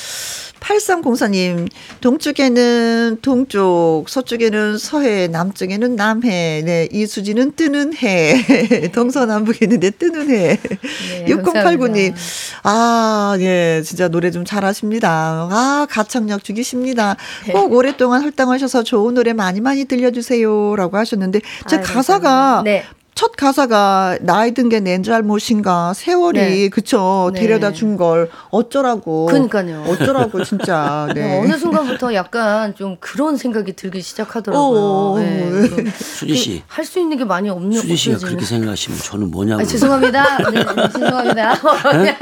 8304님, 동쪽에는 동쪽, 서쪽에는 서해, 남쪽에는 남해, 네, 이수지는 뜨는 해, 동서남북에 있는데 뜨는 해. 네, 6089님, 아, 예, 진짜 노래 좀 잘하십니다. 아, 가창력 죽이십니다. 네. 꼭 오랫동안 활동하셔서 좋은 노래 많이 많이 들려주세요. 라고 하셨는데, 제 아, 가사가 네. 첫 가사가 나이 든 게 낸 잘못인가 세월이 네. 그쵸? 네. 데려다 준 걸 어쩌라고. 그러니까요. 어쩌라고 진짜. 네. 어느 순간부터 약간 좀 그런 생각이 들기 시작하더라고요. 어, 네. 수지 씨. 할 수 있는 게 많이 없는 수지 씨가 그렇게 생각하시면 저는 뭐냐고. 아, 죄송합니다. 네, 죄송합니다. 네?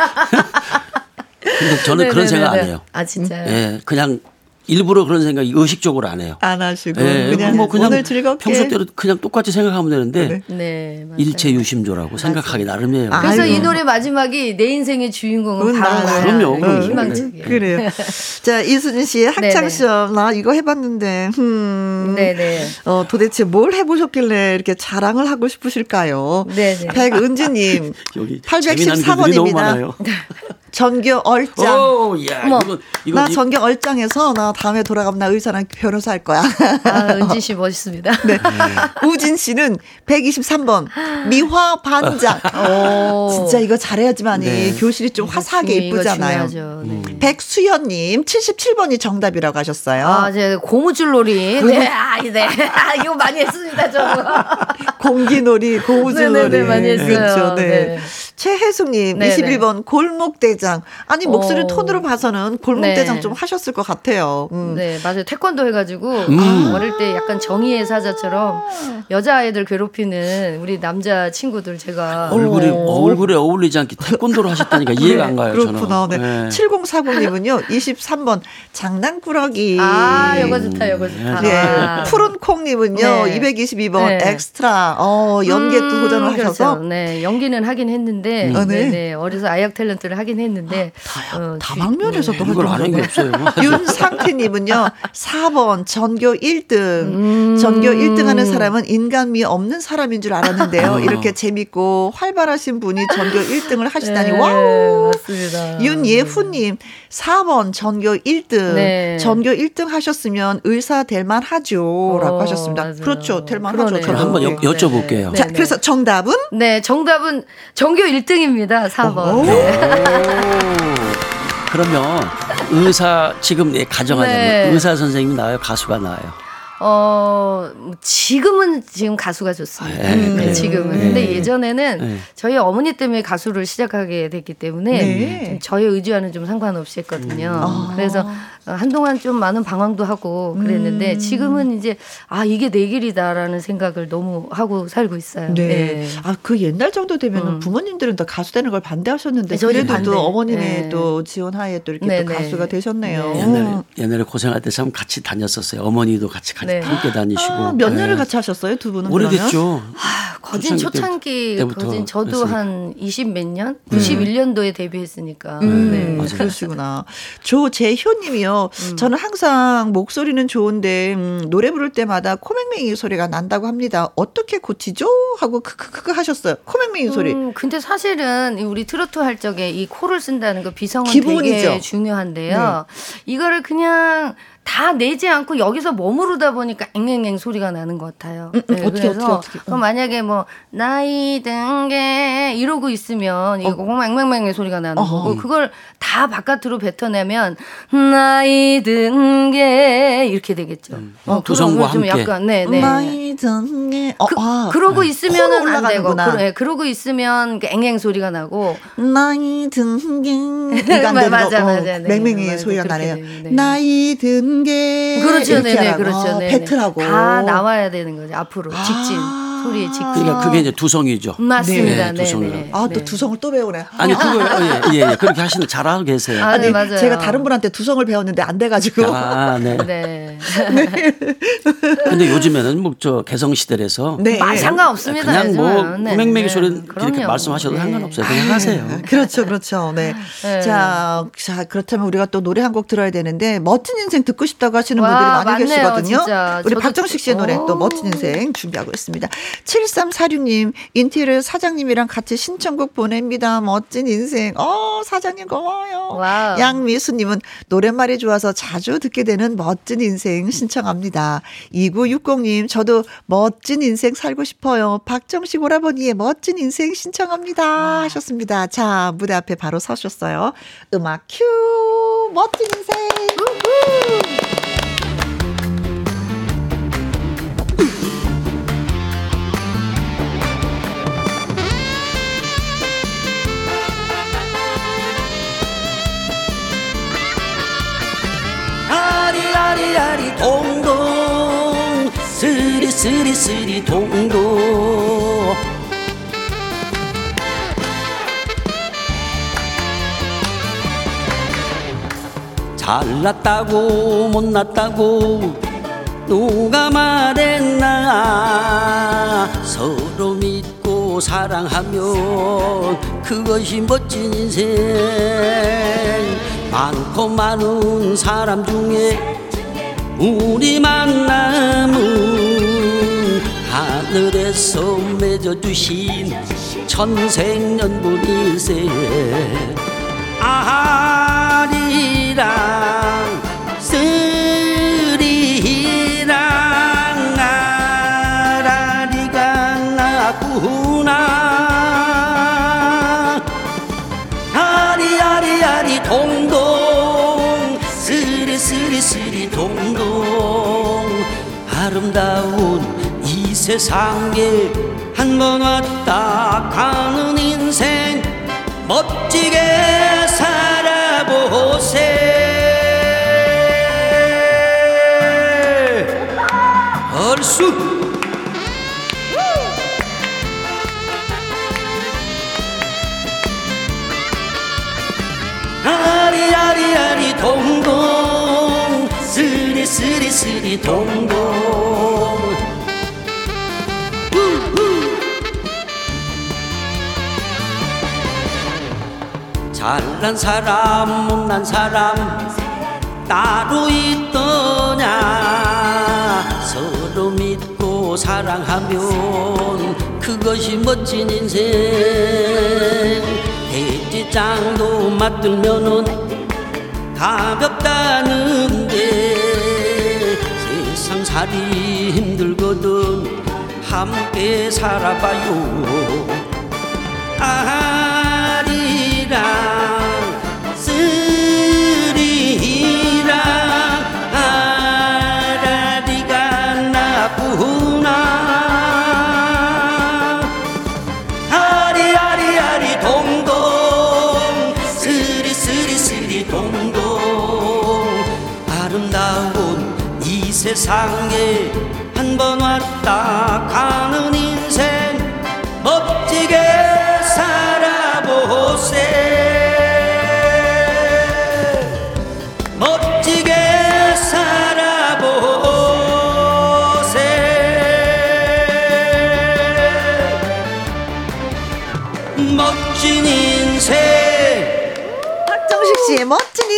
근데 저는 그런 생각 안 해요. 아 진짜요? 예 그냥 일부러 그런 생각 의식적으로 안 해요. 안 하시고 네, 그냥 뭐 그냥 오늘 즐겁게 평소대로 그냥 똑같이 생각하면 되는데 네, 네 일체 유심조라고 생각하기 나름이에요. 그래서 아이고. 이 노래 마지막이 내 인생의 주인공은 바로 나야. 그럼요. 그럼요. 희망적이에요. 그래요. 자 이수진 씨의 학창 시험 나 이거 해봤는데 음, 네네. 어 도대체 뭘 해보셨길래 이렇게 자랑을 하고 싶으실까요? 네네. 백은지님 814번입니다. 전교 얼짱. 오, 야, 어머, 이거, 이거, 나 전교 얼짱에서 나 다음에 돌아가면 나 의사랑 변호사 할 거야. 아, 은진 씨 멋있습니다. 네. 우진 씨는 123번 미화 반장. 오. 진짜 이거 잘해야지만이 네. 교실이 좀 화사하게 이쁘잖아요. 네. 백수연님 77번이 정답이라고 하셨어요. 아, 제 고무줄놀이. 네, 아, 네. 아, 이거 많이 했습니다, 저도. 공기놀이, 고무줄놀이. 네네네, 네, 네, 많이 했어요. 그렇죠, 네. 네. 최혜숙님 네네. 21번 골목대장. 아니 목소리 어. 톤으로 봐서는 골목대장 네. 좀 하셨을 것 같아요. 음. 네 맞아요. 태권도 해가지고 음. 어릴 때 약간 정의의 사자처럼 여자 아이들 괴롭히는 우리 남자 친구들 제가 얼굴이 어. 얼굴에 어울리지 않게 태권도를 하셨다니까 이해가 안 가요. 그렇구나. 저는. 네. 네. 7040님은요 23번 장난꾸러기. 아 이거 좋다 이거 좋다. 네. 아. 푸른 콩님은요 네. 222번 엑스트라. 어 연기에 또 음, 도전을 하셔서. 그렇죠. 네 연기는 하긴 했는데. 했는데 아, 네. 네, 어려서 아역 탤런트를 하긴 했는데 아, 다, 어, 다방면에서 또 그걸 아는 게 없어요. 윤상태님은요 4번 전교 1등 음. 전교 1등하는 사람은 인간미 없는 사람인 줄 알았는데요. 어. 이렇게 재밌고 활발하신 분이 전교 1등을 하시다니 네, wow. 맞습니다. 윤예훈님 4번 전교 1등 네. 전교 1등 하셨으면 의사 될만 하죠라고 어, 하셨습니다. 맞아요. 그렇죠, 될만 하죠. 저는 한번 여, 여쭤볼게요. 자, 그래서 정답은 네, 정답은 전교 1 1등입니다. 4번. 그러면 의사 지금 가정하자면 네. 의사 선생님이 나와요, 가수가 나와요. 어, 지금은 지금 가수가 좋습니다. 아, 네, 네, 지금은. 네. 근데 예전에는 네. 저희 어머니 때문에 가수를 시작하게 됐기 때문에 네. 저희 의지와는 좀 상관없이 했거든요. 음. 아. 그래서 한동안 좀 많은 방황도 하고 그랬는데 음. 지금은 이제 아 이게 내 길이다라는 생각을 너무 하고 살고 있어요. 네. 네. 아그 옛날 정도 되면 음. 부모님들은 또 가수 되는 걸 반대하셨는데 네, 그래도 반대. 또 어머님의 네. 또 지원하에 또 이렇게 네, 또 가수가 되셨네요. 옛날에, 옛날에 고생할 때 참 같이 다녔었어요. 어머니도 같이 같이 함께 다니시고. 아, 몇 년을 같이 하셨어요 두 분은? 오래됐죠. 아, 거진 초창기 거진 저도 한20몇 년, 91년도에 데뷔했으니까. 음, 네. 그러시구나. 조재효님이요. 음. 저는 항상 목소리는 좋은데 음, 노래 부를 때마다 코맹맹이 소리가 난다고 합니다. 어떻게 고치죠? 하고 크크크크 하셨어요. 코맹맹이 소리. 음, 근데 사실은 우리 트로트 할 적에 이 코를 쓴다는 거 비성은 기본이죠. 되게 중요한데요. 네. 이거를 그냥 다 내지 않고 여기서 머무르다 보니까 앵앵앵 소리가 나는 것 같아요. 음, 음, 네, 어떻게, 그래서 어떻게, 어떻게. 그럼 만약에 뭐 나이 든게 이러고 있으면 이거 어. 맹맹맹의 소리가 나는 어허. 거고 그걸 다 바깥으로 뱉어내면 나이 든게 이렇게 되겠죠. 음. 어, 두성과 좀 함께. 약간 네, 네. 나이 든게 어, 그, 아, 그러고 네. 있으면은 안 되고 그러, 네, 그러고 있으면 그 앵앵 소리가 나고 나이 든게 맞아 맞아 맞아 네, 맹맹이 소리가 나네요. 네. 나이 든 게. 그렇죠, 네네, 그렇죠. 네 배틀하고. 다 나와야 되는 거죠, 앞으로. 직진. 아. 소리의 직진. 그러니까 그게 이제 두성이죠. 맞습니다. 네, 두성. 네, 아, 또 네. 두성을 또 배우네. 아니, 그거, 예, 예, 예. 그렇게 하시는, 잘하고 계세요. 아, 네, 맞아요. 제가 다른 분한테 두성을 배웠는데 안 돼가지고. 아, 네. 네. 네. 근데 요즘에는 뭐, 저, 개성시대에서. 네. 아, 상관없습니다. 그냥 뭐, 맹맹이 소리 이렇게 말씀하셔도 상관없어요. 그냥 하세요. 그렇죠, 그렇죠. 네. 자, 자, 그렇다면 우리가 또 노래 한 곡 들어야 되는데, 멋진 인생 듣고 싶다고 하시는 와, 분들이 많이 맞네요, 계시거든요. 진짜. 우리 박정식 씨의 노래 또 멋진 인생 준비하고 있습니다. 7346님, 인테리어 사장님이랑 같이 신청곡 보냅니다. 멋진 인생. 어, 사장님 고마워요. wow. 양미수님은 노랫말이 좋아서 자주 듣게 되는 멋진 인생 신청합니다. 2960님, 저도 멋진 인생 살고 싶어요. 박정식 오라버니의 멋진 인생 신청합니다. 와. 하셨습니다. 자, 무대 앞에 바로 서셨어요. 음악 큐! 멋진 인생! 우후. 동동 쓰리 쓰리 쓰리 동동 잘났다고 못났다고 누가 말했나. 서로 믿고 사랑하면 그것이 멋진 인생. 많고 많은 사람 중에 우리 만남은 하늘에서 맺어주신 천생연분일세. 아리랑 아름다운 이 세상에 한 번 왔다 가는 인생 멋지게 살아보세. 얼쑤! 아리아리아리 동동 쓰리쓰리쓰리 동동 잘난 사람 못난 사람 따로 있더냐? 서로 믿고 사랑하면 그것이 멋진 인생. 대지장도 맞들면은 가볍다는데 세상 살이 힘들거든 함께 살아봐요. 아리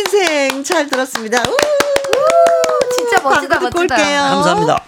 인생 잘 들었습니다. 우! 진짜 멋지다, 멋지다. 올게요. 감사합니다.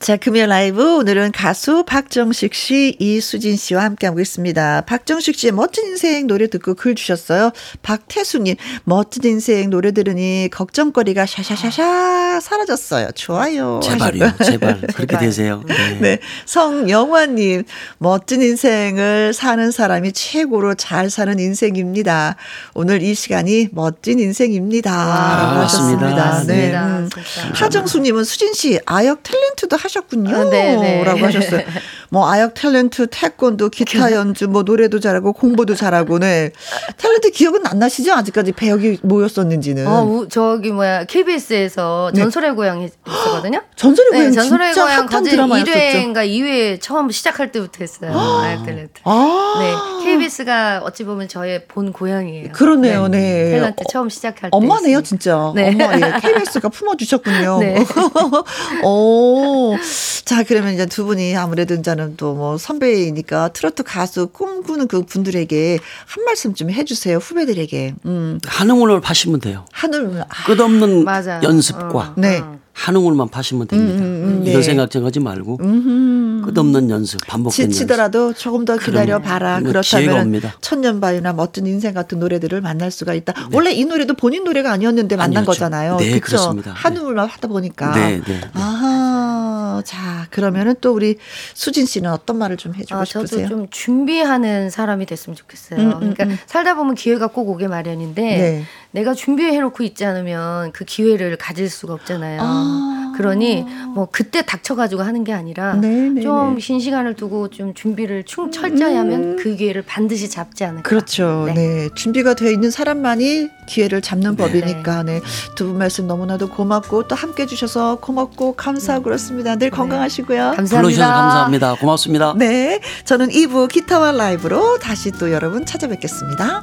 자, 금요 라이브 오늘은 가수 박정식 씨, 이수진 씨와 함께하고 있습니다. 박정식 씨의 멋진 인생 노래 듣고 글 주셨어요. 박태수님, 멋진 인생 노래 들으니 걱정거리가 샤샤샤샤 사라졌어요. 좋아요. 제발요. 제발 그렇게 되세요. 네. 네. 성영화님, 멋진 인생을 사는 사람이 최고로 잘 사는 인생입니다. 오늘 이 시간이 멋진 인생입니다. 아, 하셨습니다. 맞습니다. 네. 맞습니다. 음. 진짜. 하정수님은 수진 씨 아역 탤런트도 하 셨군요. 어, 네, 네. 라고 하셨어요. 뭐 아역 탤런트, 태권도, 기타 연주, 뭐 노래도 잘하고 공부도 잘하고, 네. 탤런트 기억은 안 나시죠? 아직까지 배역이 뭐였었는지는. 어, 우- 저기 뭐야 KBS에서 네. 전설의 고향이 있었거든요. 전설의 고향 네, 전설의 진짜 고향 거진 드라마였었죠. 1회인가 2회 처음 시작할 때부터 했어요. 아역 탤런트. 아. 네, KBS가 어찌 보면 저의 본 고향이에요. 그러네요, 네. 탤런트 처음 시작할 때. 엄마네요, 있으니까. 진짜. 네. 엄마, 예. KBS가 품어주셨군요. 네. 오. 자, 그러면 이제 두 분이 아무래도 이제 는또뭐 선배이니까 트로트 가수 꿈꾸는 그 분들에게 한 말씀 좀 해주세요. 후배들에게. 음. 한 음을 하시면 돼요. 하늘, 아, 끝없는 맞아요. 연습과 어, 네. 어. 한 우물만 파시면 됩니다. 음, 음, 음 이런 네. 생각 좀 하지 말고. 끝없는 연습, 반복된 지치더라도 연습. 조금 더 기다려 봐라. 그렇다면 천년바위나 멋진 인생 같은 노래들을 만날 수가 있다. 네. 원래 이 노래도 본인 노래가 아니었는데 만난 아니었죠. 거잖아요. 네, 그렇죠? 그렇습니다. 한우물만 네. 하다 보니까. 네, 네, 네. 아하. 자, 그러면은 또 우리 수진 씨는 어떤 말을 좀 해주고 아, 싶으세요? 저도 좀 준비하는 사람이 됐으면 좋겠어요. 음, 음, 그러니까 음. 살다 보면 기회가 꼭 오게 마련인데 네. 내가 준비해놓고 있지 않으면 그 기회를 가질 수가 없잖아요. 아. 그러니 뭐 그때 닥쳐가지고 하는 게 아니라 네네네. 네, 좀 네. 긴 시간을 두고 좀 준비를 충 철저히 하면 음. 그 기회를 반드시 잡지 않을까. 그렇죠. 네. 네. 준비가 되어 있는 사람만이 기회를 잡는 네. 법이니까 네. 두 분 말씀 너무나도 고맙고 또 함께 해주셔서 고맙고 감사하고 그렇습니다. 늘 건강하시고요. 감사합니다. 불러주셔서 감사합니다. 고맙습니다. 네. 저는 2부 기타와 라이브로 다시 또 여러분 찾아뵙겠습니다.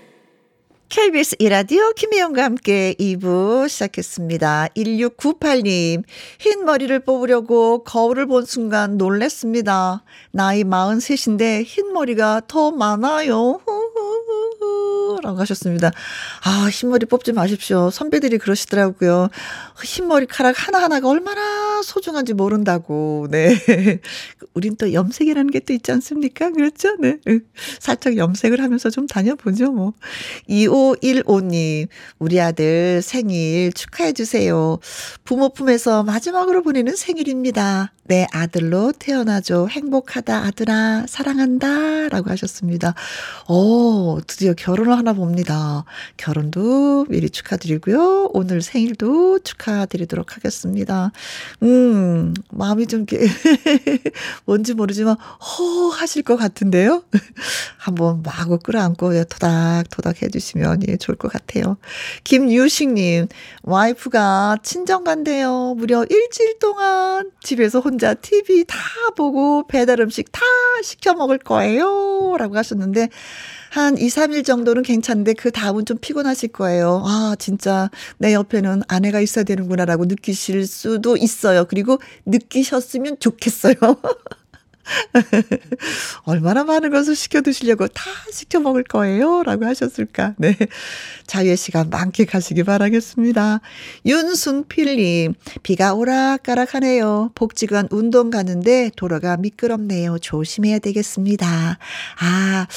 KBS 이라디오 김혜영과 함께 2부 시작했습니다. 1698님, 흰 머리를 뽑으려고 거울을 본 순간 놀랬습니다. 나이 43인데 흰 머리가 더 많아요. 라고 하셨습니다. 아, 흰머리 뽑지 마십시오. 선배들이 그러시더라고요. 흰머리카락 하나하나가 얼마나 소중한지 모른다고. 네. 우린 또 염색이라는 게 또 있지 않습니까? 그렇죠? 네. 살짝 염색을 하면서 좀 다녀보죠, 뭐. 2515님, 우리 아들 생일 축하해주세요. 부모 품에서 마지막으로 보내는 생일입니다. 내 아들로 태어나줘. 행복하다, 아들아. 사랑한다. 라고 하셨습니다. 오, 드디어 결혼을 하나 봅니다. 결혼도 미리 축하드리고요. 오늘 생일도 축하드리도록 하겠습니다. 음, 마음이 좀, 뭔지 모르지만, 허, 하실 것 같은데요? 한번 마구 끌어안고 토닥토닥 해주시면 예, 좋을 것 같아요. 김유식님, 와이프가 친정 간대요. 무려 일주일 동안 집에서 혼자 TV 다 보고 배달 음식 다 시켜 먹을 거예요. 라고 하셨는데, 한 2, 3일 정도는 괜찮은데 그 다음은 좀 피곤하실 거예요. 아, 진짜 내 옆에는 아내가 있어야 되는구나라고 느끼실 수도 있어요. 그리고 느끼셨으면 좋겠어요. 얼마나 많은 것을 시켜 드시려고 다 시켜 먹을 거예요? 라고 하셨을까? 네. 자유의 시간 만끽하시기 바라겠습니다. 윤순필님, 비가 오락가락하네요. 복지관 운동 가는데 도로가 미끄럽네요. 조심해야 되겠습니다. 아,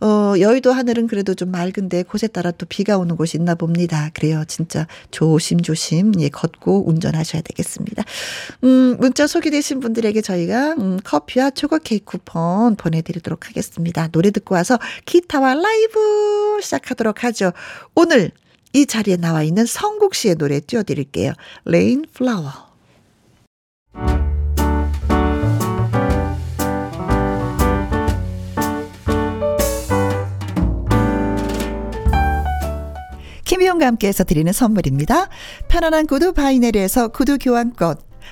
어, 여의도 하늘은 그래도 좀 맑은데 곳에 따라 또 비가 오는 곳이 있나 봅니다. 그래요. 진짜 조심조심, 예, 걷고 운전하셔야 되겠습니다. 음, 문자 소개되신 분들에게 저희가, 음, 커피와 초코 케이크 쿠폰 보내드리도록 하겠습니다. 노래 듣고 와서 기타와 라이브 시작하도록 하죠. 오늘 이 자리에 나와 있는 성국 씨의 노래 띄워드릴게요. Rain Flower. 김희용과 함께해서 드리는 선물입니다. 편안한 구두 바이네르에서 구두 교환권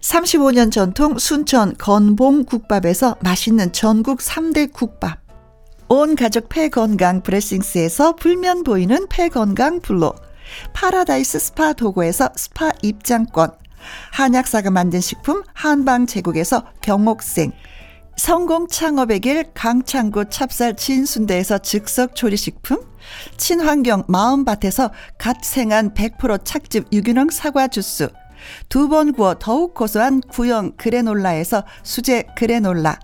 35년 전통 순천 건봉국밥에서 맛있는 전국 3대 국밥. 온 가족 폐건강 브레싱스에서 불면 보이는 폐건강 블로. 파라다이스 스파 도구에서 스파 입장권, 한약사가 만든 식품 한방 제국에서 병옥생, 성공 창업의 길 강창구 찹쌀 진순대에서 즉석 조리식품, 친환경 마음밭에서 갓 생한 100% 착즙 유기농 사과 주스, 두 번 구워 더욱 고소한 구형 그래놀라에서 수제 그래놀라,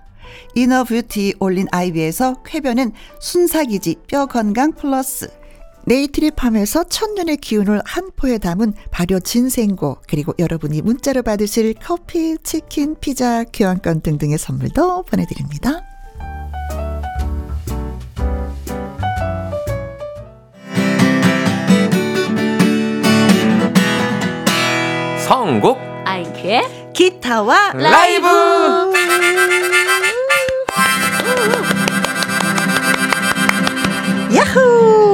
inner beauty 올린 아이비에서 쾌변은 순삭이지 뼈 건강 플러스, 네이트리팜에서 천년의 기운을 한 포에 담은 발효 진생고. 그리고 여러분이 문자로 받으실 커피, 치킨, 피자, 교환권 등등의 선물도 보내드립니다. 선곡 아이큐의 기타와 라이브. 야호!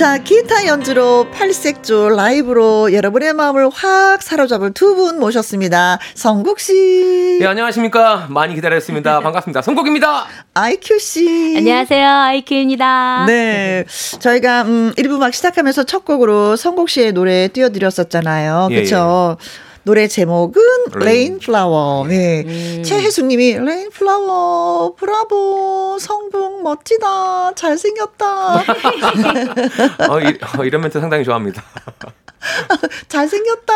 자, 기타 연주로 팔색조 라이브로 여러분의 마음을 확 사로잡을 두 분 모셨습니다. 성국 씨. 네, 안녕하십니까. 많이 기다렸습니다. 반갑습니다. 성국입니다. 아이큐 씨. 안녕하세요. 아이큐입니다. 네. 저희가, 음, 1부 막 시작하면서 첫 곡으로 성국 씨의 노래 띄워드렸었잖아요. 예, 그쵸? 예. 노래 제목은 Rain Flower. 네. 음. 최혜숙 님이 Rain Flower 브라보 성북 멋지다. 잘생겼다. 어, 이, 어, 이런 멘트 상당히 좋아합니다. 잘생겼다.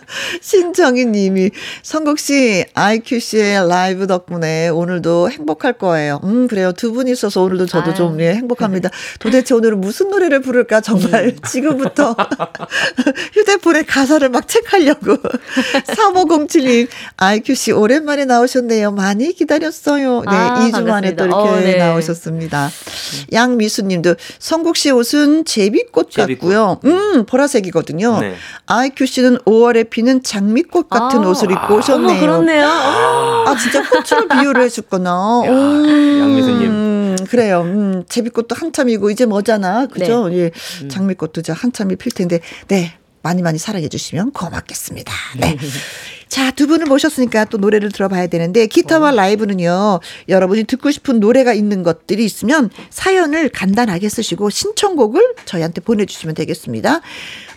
신정희 님이 성국 씨, IQ 씨의 라이브 덕분에 오늘도 행복할 거예요. 음, 그래요. 두 분 있어서 오늘도 저도 아유. 좀 예, 행복합니다. 도대체 오늘은 무슨 노래를 부를까 정말 음. 지금부터 휴대폰에 가사를 막 체크하려고. 3507님, IQ 씨 오랜만에 나오셨네요. 많이 기다렸어요. 네, 아, 2주 반갑습니다. 만에 또 이렇게 어, 네. 나오셨습니다. 양미수 님도 성국 씨 옷은 제비꽃, 제비꽃. 같고요. 음, 보라 보라색이거든요. 네. 아이큐 씨는 5월에 피는 장미꽃 같은 아. 옷을 입고 오셨네요. 어, 그렇네요. 아, 진짜 꽃으로 비유를 해줬구나. 양미수님. 음, 그래요. 음, 제비꽃도 한참이고 이제 뭐잖아. 그죠? 네. 예. 음. 장미꽃도 이제 한참이 필 텐데. 네. 많이 많이 사랑해 주시면 고맙겠습니다. 네. 자, 두 분을 모셨으니까 또 노래를 들어봐야 되는데 기타와 어. 라이브는요. 여러분이 듣고 싶은 노래가 있는 것들이 있으면 사연을 간단하게 쓰시고 신청곡을 저희한테 보내 주시면 되겠습니다.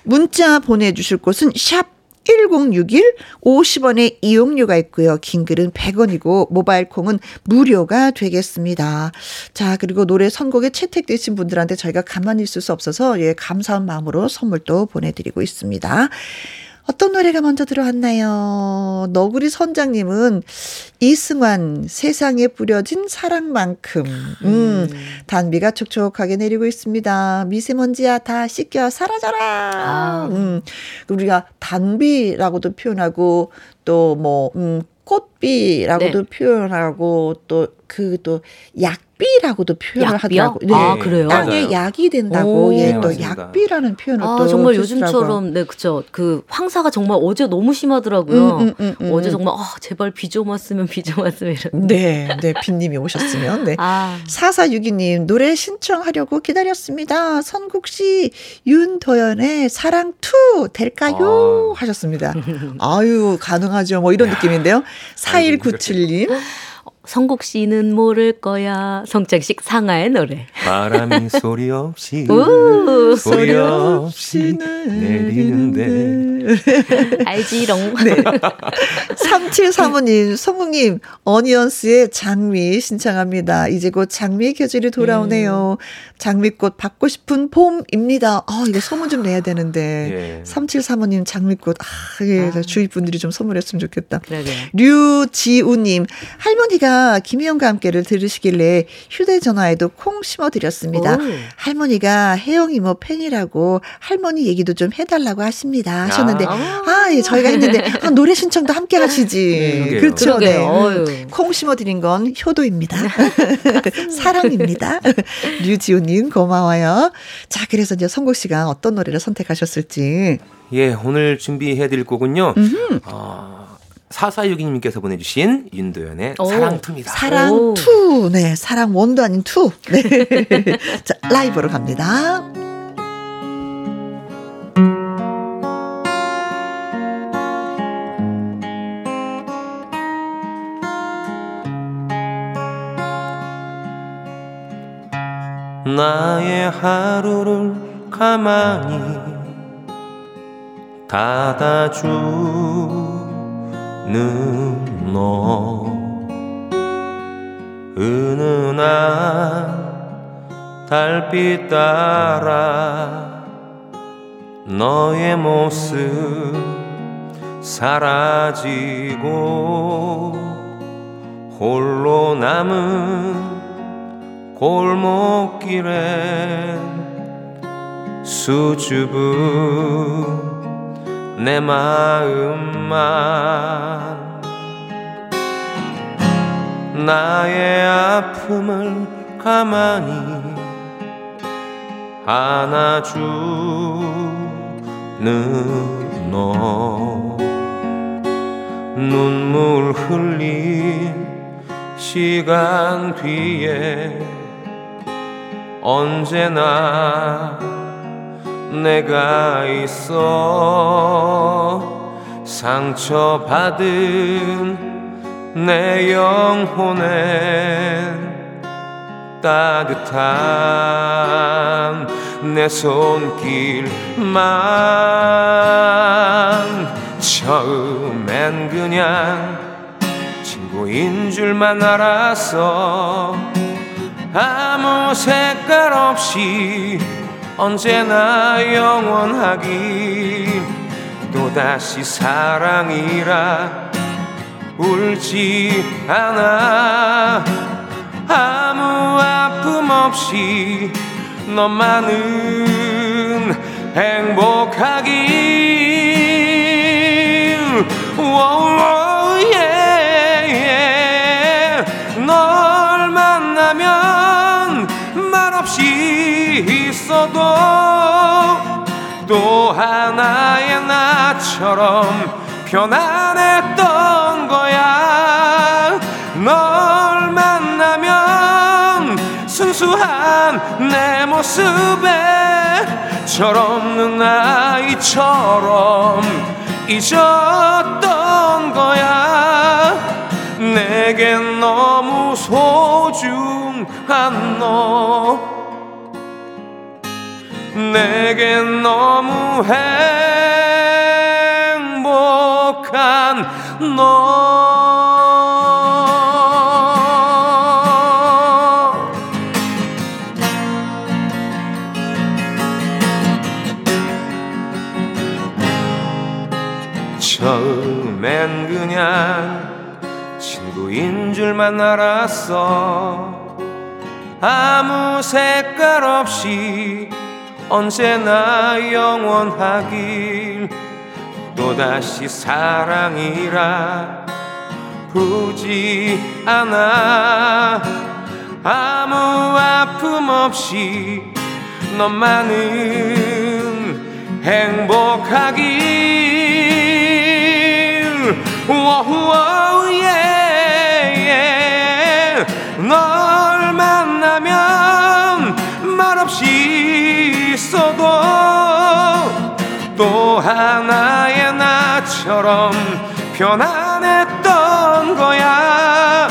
문자 보내 주실 곳은 샵 1061 50원의 이용료가 있고요. 긴 글은 100원이고 모바일 콩은 무료가 되겠습니다. 자, 그리고 노래 선곡에 채택되신 분들한테 저희가 가만히 있을 수 없어서 예, 감사한 마음으로 선물도 보내 드리고 있습니다. 어떤 노래가 먼저 들어왔나요? 너구리 선장님은 이승환 세상에 뿌려진 사랑만큼 음, 음. 단비가 촉촉하게 내리고 있습니다. 미세먼지야 다 씻겨 사라져라. 아. 음. 우리가 단비라고도 표현하고 또뭐 음, 꽃비라고도 네. 표현하고 또 그또 약. 약비라고도 표현을 약비요? 하더라고요. 네. 아, 그래요? 땅에 맞아요. 약이 된다고 예, 또 네, 약비라는 표현을 아, 또 정말 요즘처럼 네, 그죠. 그 황사가 정말 어제 너무 심하더라고요. 음, 음, 음, 음. 어제 정말 아, 제발 비 좀 왔으면 비 좀 왔으면 이런. 네, 네, 빈님이 오셨으면 네. 아. 4462님 노래 신청하려고 기다렸습니다. 선국 씨 윤도현의 사랑 2 될까요? 아. 하셨습니다. 아유, 가능하죠. 뭐 이런 느낌인데요. 4197님 성국 씨는 모를 거야. 성창식 상하의 노래. 바람이 소리 없이 오, 소리 없이 내리는데. 알지롱. 네. 3735님, 성국님, 어니언스의 장미 신청합니다. 이제 곧 장미 계절이 돌아오네요. 음. 장미꽃 받고 싶은 봄입니다. 아, 이거 소문 좀 내야 되는데. 예. 3735님 장미꽃. 아, 예. 아. 주위 분들이 좀 선물했으면 좋겠다. 그러게. 류지우님, 할머니가 김희영과 함께를 들으시길래 휴대전화에도 콩 심어드렸습니다. 오. 할머니가 혜영 이모 팬이라고 할머니 얘기도 좀 해달라고 하십니다. 하셨는데, 아, 아 예, 저희가 했는데, 아, 노래 신청도 함께 하시지. 네, 그렇죠. 네. 콩 심어드린 건 효도입니다. 사랑입니다. 류지우 님 고마워요. 자, 그래서 이제 성국 씨가 어떤 노래를 선택하셨을지. 예, 오늘 준비해드릴 곡은요. 어, 4462님께서 보내주신 윤도현의 사랑 Two입니다. 사랑 Two. 네, 사랑 One도 아닌 Two. 네. 자, 라이브로 갑니다. 나의 하루를 가만히 닫아 주는 너. 은은한 달빛 따라 너의 모습 사라지고 홀로 남은 골목길에 수줍은 내 마음만 나의 아픔을 가만히 안아주는 너. 눈물 흘린 시간 뒤에 언제나 내가 있어 상처받은 내 영혼에 따뜻한 내 손길만 처음엔 그냥 친구인 줄만 알았어. 아무 색깔 없이 언제나 영원하기. 또다시 사랑이라 울지 않아. 아무 아픔 없이 너만은 행복하길 있어도 또 하나의 나처럼 편안했던 거야. 널 만나면 순수한 내 모습에 철없는 아이처럼 잊었던 거야. 내겐 너무 소중한 너 내겐 너무 행복한 너. 처음엔 그냥 친구인 줄만 알았어. 아무 색깔 없이 언제나 영원하길 또다시 사랑이라 부지 않아 아무 아픔 없이 너만은 행복하길 워우 예, 예. 또 하나의 나처럼 편안했던 거야.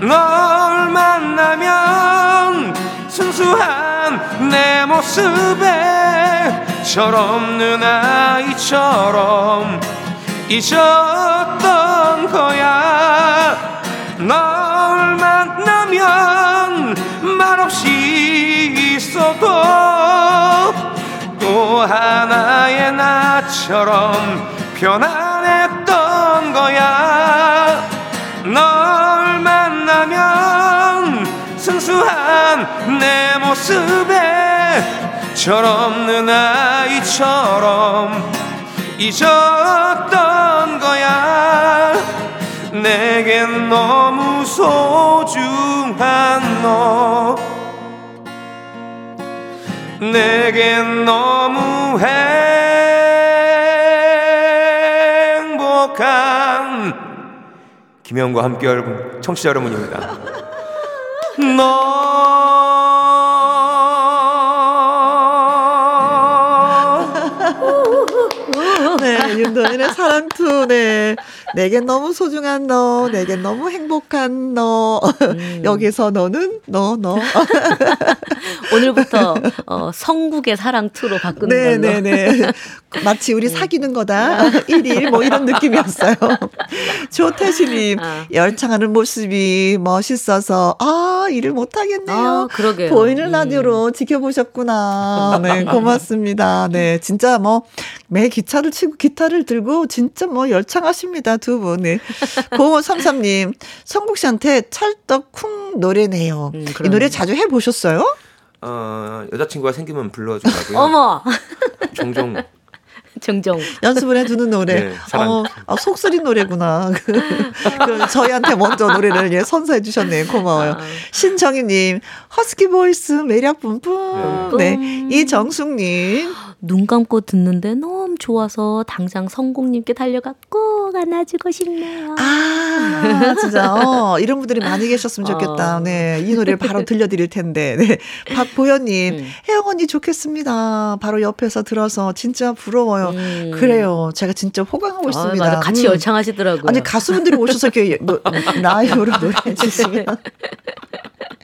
널 만나면 순수한 내 모습에 철없는 아이처럼 잊었던 거야. 널 만나면 말없이 있어도 또 하나의 나처럼 편안했던 거야. 널 만나면 순수한 내 모습에 철없는 아이처럼 잊었던 거야. 내겐 너무 소중한 너. 내겐 너무 행복한 김영과 함께 여러분 청취자 여러분입니다 너 네, 윤도현의 사랑투, 네. 내겐 너무 소중한 너, 내겐 너무 행복한 너. 음. 여기서 너는 너, 너. 오늘부터 어, 성국의 사랑 투로 바꾸는 네, 걸로. 네네네. 마치 우리 음. 사귀는 거다. 1일 뭐 이런 느낌이었어요. 조태시님, 아. 열창하는 모습이 멋있어서, 아, 일을 못 하겠네요. 아, 그러게요. 보이는 음. 라디오로 지켜보셨구나. 네, 고맙습니다. 네, 진짜 뭐, 매 기차를 치고 기타를 들고 진짜 뭐 열창하십니다. 두 분. 네. 0533님, 성국 씨한테 찰떡 쿵 노래네요. 음, 이 노래 자주 해 보셨어요? 어, 여자친구가 생기면 불러주라고요. 어머! 종종 종종 연습을 해두는 노래. 네, 어, 어, 속쓰린 노래구나. 그, 그 저희한테 먼저 노래를 예, 선사해 주셨네요. 고마워요. 아. 신정희님, 허스키 voice 매력 뿜뿜. 네. 네. 이정숙님. 눈 감고 듣는데 너무 좋아서 당장 성공님께 달려가 꼭 안아주고 싶네요. 아, 진짜. 어, 이런 분들이 많이 계셨으면 좋겠다. 어. 네. 이 노래를 바로 들려드릴 텐데. 네. 박보현님, 음. 혜영 언니 좋겠습니다. 바로 옆에서 들어서 진짜 부러워요. 음. 그래요. 제가 진짜 호강하고 아, 있습니다. 맞아. 같이 음. 열창하시더라고요. 아니, 가수분들이 오셔서 이렇게 라이브로 노래해 주시면.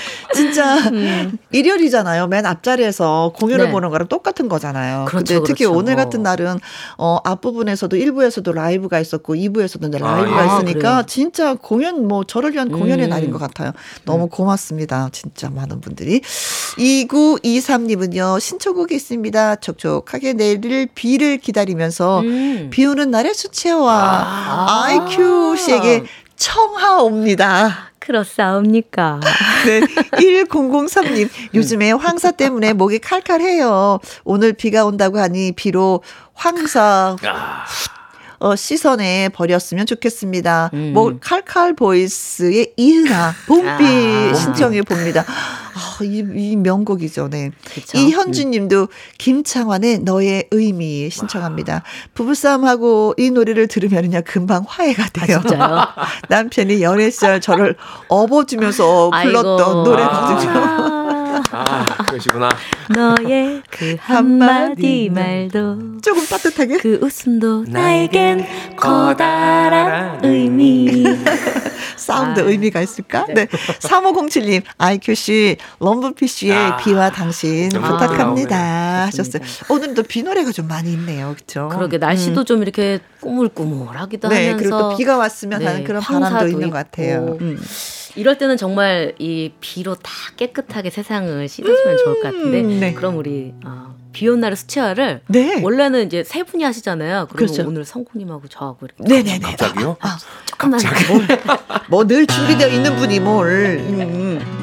진짜 음. 일요일이잖아요. 맨 앞자리에서 공연을 네. 보는 거랑 똑같은 거잖아요. 그렇죠, 근데 특히 그렇죠. 오늘 같은 날은 어 앞부분에서도 1부에서도 라이브가 있었고 2부에서도 라이브가 아, 있으니까 아, 진짜 공연 뭐 저를 위한 공연의 음. 날인 것 같아요. 너무 음. 고맙습니다. 진짜 많은 분들이 2923님은요. 신청곡이 있습니다. 촉촉하게 내릴 비를 기다리면서 음. 비 오는 날에 수채화 아. IQ 씨에게 청하옵니다. 그렇사옵니까? 네. 1003님, 요즘에 황사 때문에 목이 칼칼해요. 오늘 비가 온다고 하니 비로 황사 아. 어, 시선에 버렸으면 좋겠습니다. 음. 뭐 칼칼 보이스의 이은아 봄비 아, 신청해 봅니다. 아, 이, 이 명곡이죠. 네. 그쵸? 이현주님도 김창완의 너의 의미 신청합니다. 와. 부부싸움하고 이 노래를 들으면요 금방 화해가 아, 돼요. 아, 남편이 연애 시절 저를 업어주면서 불렀던 노래거든요. 아. 아, 그러시구나. 너의 그 한마디 말도 조금 따뜻하게 그 웃음도 나에겐 커다란 의미. 사운드 아, 의미가 있을까? 네. 3507님, IQC, 럼블피쉬의 아, 비와 당신 아, 부탁합니다. 하셨어요. 오늘도 비 노래가 좀 많이 있네요. 그죠? 그러게, 날씨도 음. 좀 이렇게 꾸물꾸물하기도 네, 하면서. 그리고 또 비가 왔으면 네, 하는 그런 바람도 있는 것 같아요. 음. 이럴 때는 정말 이 비로 다 깨끗하게 세상을 씻어주면 음, 좋을 것 같은데 네. 그럼 우리 어, 비온 날의 수채화를 네. 원래는 이제 세 분이 하시잖아요. 그럼 그렇죠. 오늘 성국님하고 저하고 이렇게 네네네 갑자기요? 아, 조금만 뭐늘 준비되어 있는 분이 뭘? 음.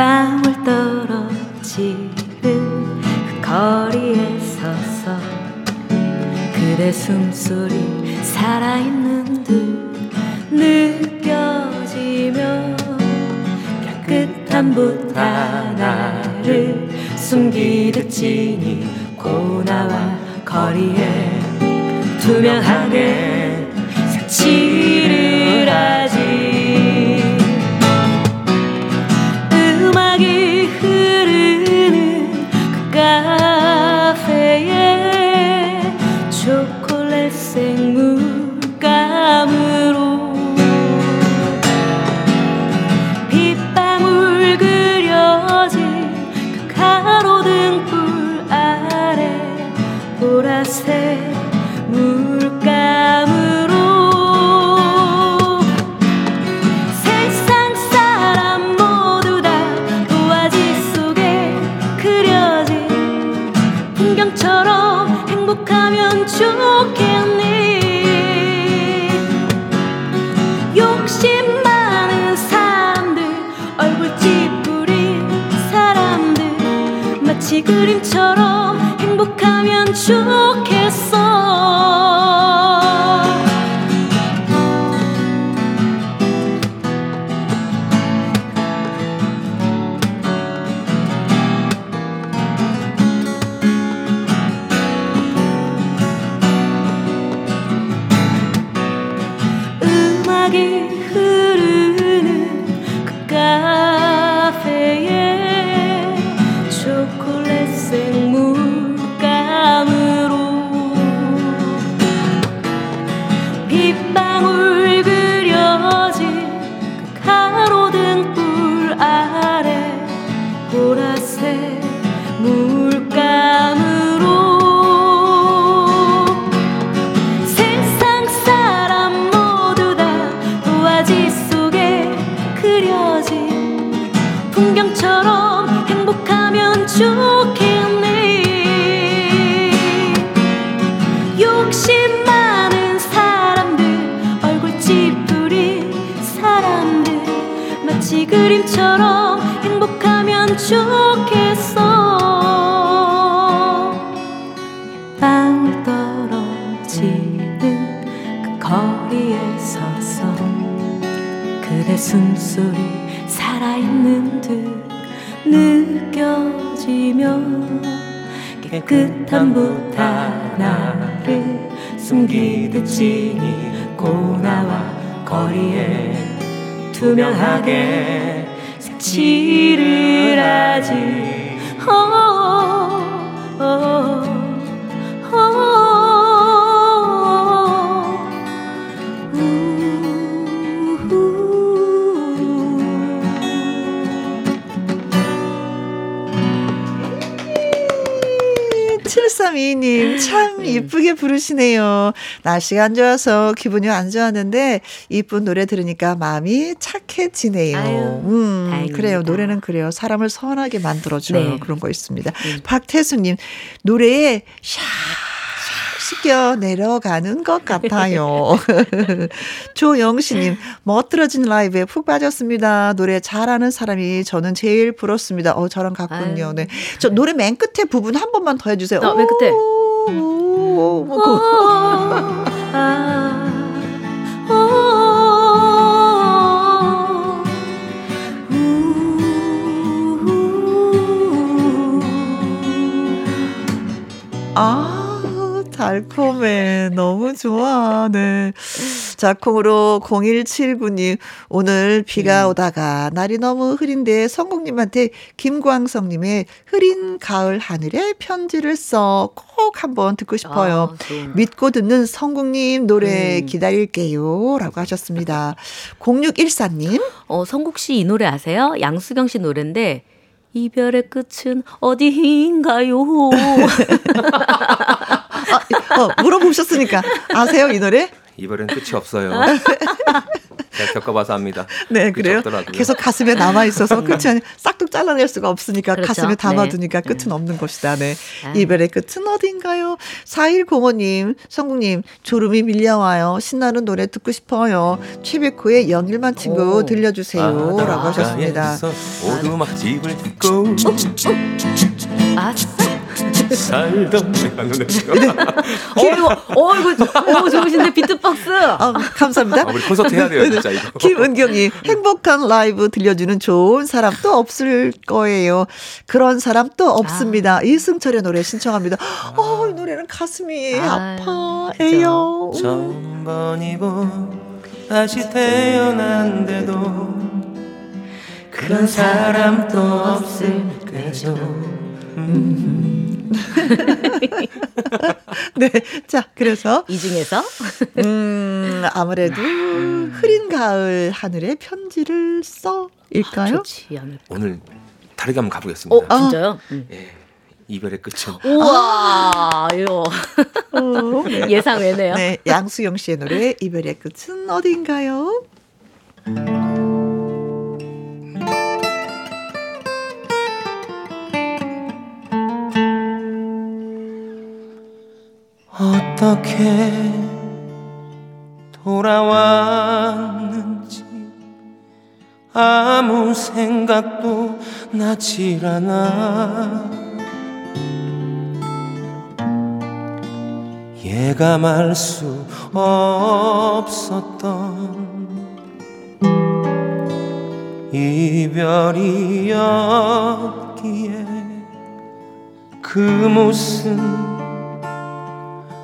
방울 떨어지는 그 거리에 서서 그대 숨소리 살아있는 듯 느껴지며 깨끗한 붓 하나를 숨기듯 지니 고 나와 거리에 투명하게 색칠을 하지 그 행복하면 좋겠어 날씨가 안 좋아서 기분이 안 좋았는데, 이쁜 노래 들으니까 마음이 착해지네요. 아유, 음, 다행입니다. 그래요. 노래는 그래요. 사람을 선하게 만들어줘요. 네. 그런 거 있습니다. 음. 박태수님, 노래에 샤 씻겨 내려가는 것 같아요. 조영씨님, 멋들어진 라이브에 푹 빠졌습니다. 노래 잘하는 사람이 저는 제일 부럽습니다. 어, 저랑 같군요. 네. 저 노래 맨 끝에 부분 한 번만 더 해주세요. 어, 맨 끝에. 오, 뭐, 그. 아, 아. 달콤해. 너무 좋아. 네. 자, 콩으로 0179님, 오늘 비가 음. 오다가 날이 너무 흐린데 성국님한테 김광성님의 흐린 가을 하늘에 편지를 써 꼭 한번 듣고 싶어요. 아, 믿고 듣는 성국님 노래 음. 기다릴게요. 라고 하셨습니다. 0614님. 어, 성국 씨 이 노래 아세요? 양수경 씨 노래인데, 이별의 끝은 어디인가요? 아, 어, 물어보셨으니까 아세요 이 노래? 이별은 끝이 없어요. 제가 겪어봐서 압니다. 네, 그래요. 없더라고요. 계속 가슴에 남아 있어서 끝이 아니 싹둑 잘라낼 수가 없으니까 그렇죠? 가슴에 담아두니까 네. 끝은 네. 없는 것이다. 네. 아. 이별의 끝은 어딘가요? 4105님, 성국님, 졸음이 밀려와요. 신나는 노래 듣고 싶어요. 최백호의 영일만 친구 오. 들려주세요. 아, 라고 하셨습니다. 오두막 집을 듣고. 아싸. 살던 어이구, 어이구, 어 좋으신데 비트박스. 아, 감사합니다. 아, 우리 콘서트 해야 돼요, 진짜 이거. 김은경이 행복한 라이브 들려주는 좋은 사람 또 없을 거예요. 그런 사람 또 없습니다. 아. 이승철의 노래 신청합니다. 아. 어, 이 노래는 가슴이 아, 파해요. 전번 이고 다시 태어난데도 그런 사람 또 없을 거죠. 음. 네. 자, 그래서. 이 중에서? 음, 아무래도 음. 흐린 가을 하늘에 편지를 써. 일까요? 아, 좋지 오늘 다르게 한번 가보겠습니다. 어, 진짜요? 음. 예. 이별의 끝은. 우와, 이거. 어, 네. 예상 외네요. 네. 양수영 씨의 노래, 이별의 끝은 어딘가요? 어떻게 돌아왔는지 아무 생각도 나질 않아. 예감할 수 없었던 이별이었기에 그 무슨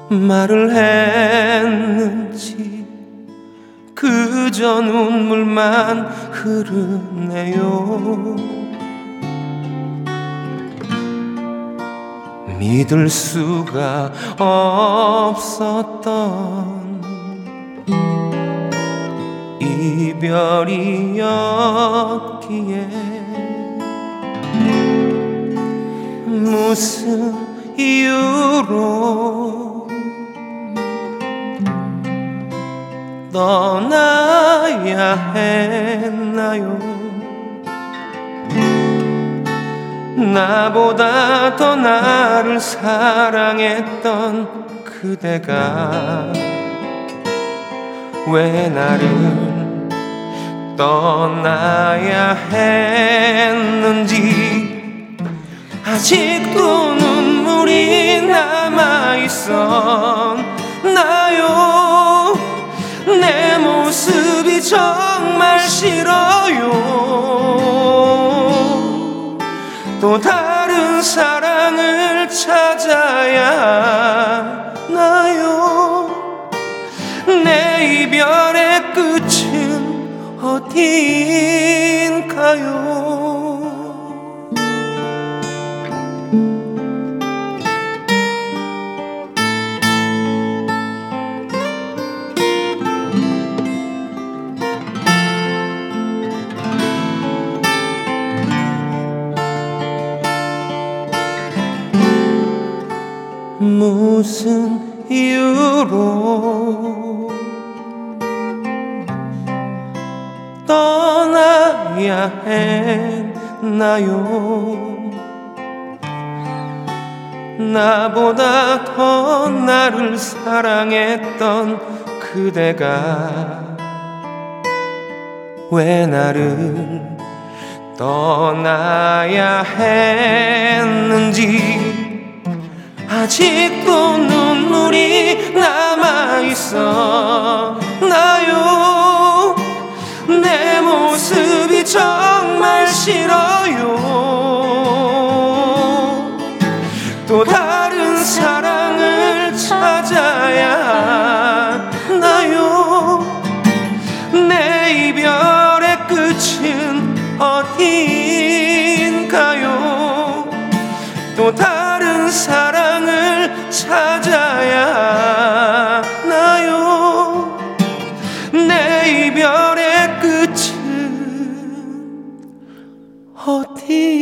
말을 했는지 그저 눈물만 흐르네요. 믿을 수가 없었던 이별이었기에 무슨 이유로 떠나야 했나요? 나보다 더 나를 사랑했던 그대가 왜 나를 떠나야 했는지 아직도 눈물이 남아있었나요 내 모습이 정말 싫어요. 또 다른 사랑을 찾아야 나요? 내 이별의 끝은 어딘가요 무슨 이유로 떠나야 했나요? 나보다 더 나를 사랑했던 그대가 왜 나를 떠나야 했는지 아직도 눈물이 남아있어 나요 내 모습이 정말 싫어요. 또다 찾아야 나요? 내 이별의 끝은 어딘가요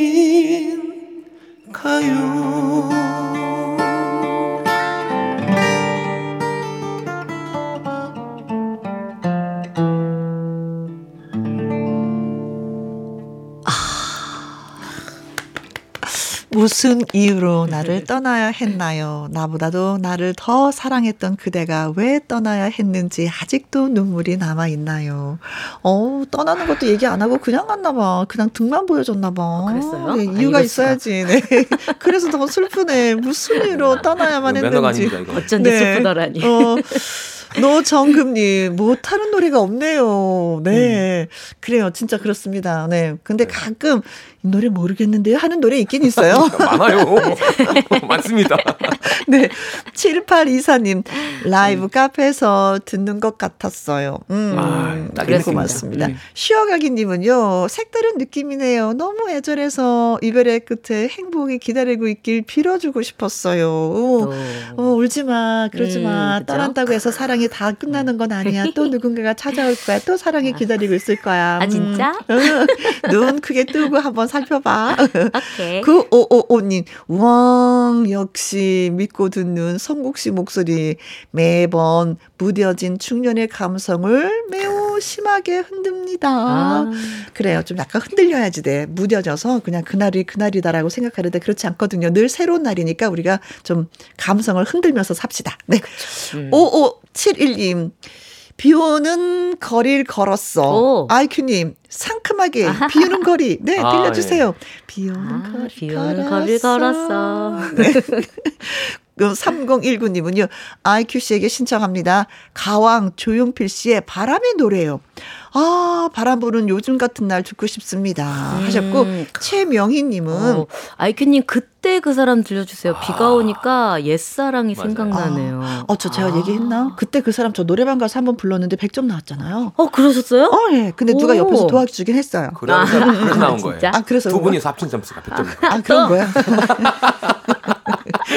무슨 이유로 나를 떠나야 했나요? 나보다도 나를 더 사랑했던 그대가 왜 떠나야 했는지 아직도 눈물이 남아 있나요? 어, 떠나는 것도 얘기 안 하고 그냥 갔나 봐. 그냥 등만 보여줬나 봐. 어, 그랬어요? 네, 이유가 아, 있어야지. 네. 그래서 더 슬프네. 무슨 이유로 떠나야만 했는지. 아닙니다, 이거. 어쩐지 네. 슬프더라니. 어. 노정금님, 못하는 노래가 없네요. 네. 음. 그래요. 진짜 그렇습니다. 네. 근데 가끔 이 노래 모르겠는데요 하는 노래 있긴 있어요. 많아요. 많습니다. 네. 7824님, 라이브 음. 카페에서 듣는 것 같았어요. 음. 아, 그래 고맙습니다. 음. 쉬어가기님은요, 색다른 느낌이네요. 너무 애절해서 이별의 끝에 행복이 기다리고 있길 빌어주고 싶었어요. 오, 어, 울지 마, 그러지 마. 음, 떠난다고 해서 사랑이 다 끝나는 건 아니야. 또 누군가가 찾아올 거야. 또 사랑이 기다리고 있을 거야. 아, 진짜? 음. 눈 크게 뜨고 한번 살펴봐. 오케이. 9555님, 왕, 역시 믿고 듣는 성국 씨 목소리. 매번 무뎌진 중년의 감성을 매우 심하게 흔듭니다. 아. 그래요. 좀 약간 흔들려야지 돼. 무뎌져서 그냥 그날이 그날이다라고 생각하는데 그렇지 않거든요. 늘 새로운 날이니까 우리가 좀 감성을 흔들면서 삽시다. 네. 음. 5571님. 비 오는 거리를 걸었어. 아이큐님, 상큼하게 비 오는 거리. 네, 아, 들려주세요. 아, 비 오는 아, 거리. 비 오는 거리를 걸었어. 네. 3019님은요, IQ 씨에게 신청합니다. 가왕 조용필 씨의 바람의 노래요. 아, 바람 부는 요즘 같은 날 듣고 싶습니다. 하셨고, 음. 최명희님은. 어, 아이큐님, 그때 그 사람 들려주세요. 비가 오니까 옛사랑이 맞아요. 생각나네요. 아, 어, 저 제가 아. 얘기했나? 그때 그 사람 저 노래방 가서 한번 불렀는데 100점 나왔잖아요. 어, 그러셨어요? 어, 예. 근데 오. 누가 옆에서 도와주긴 했어요. 그래서, 아. 그래서 나온 거예요. 아, 그래서. 두 분이 합친 점수가 100점. 아, 그런 거야?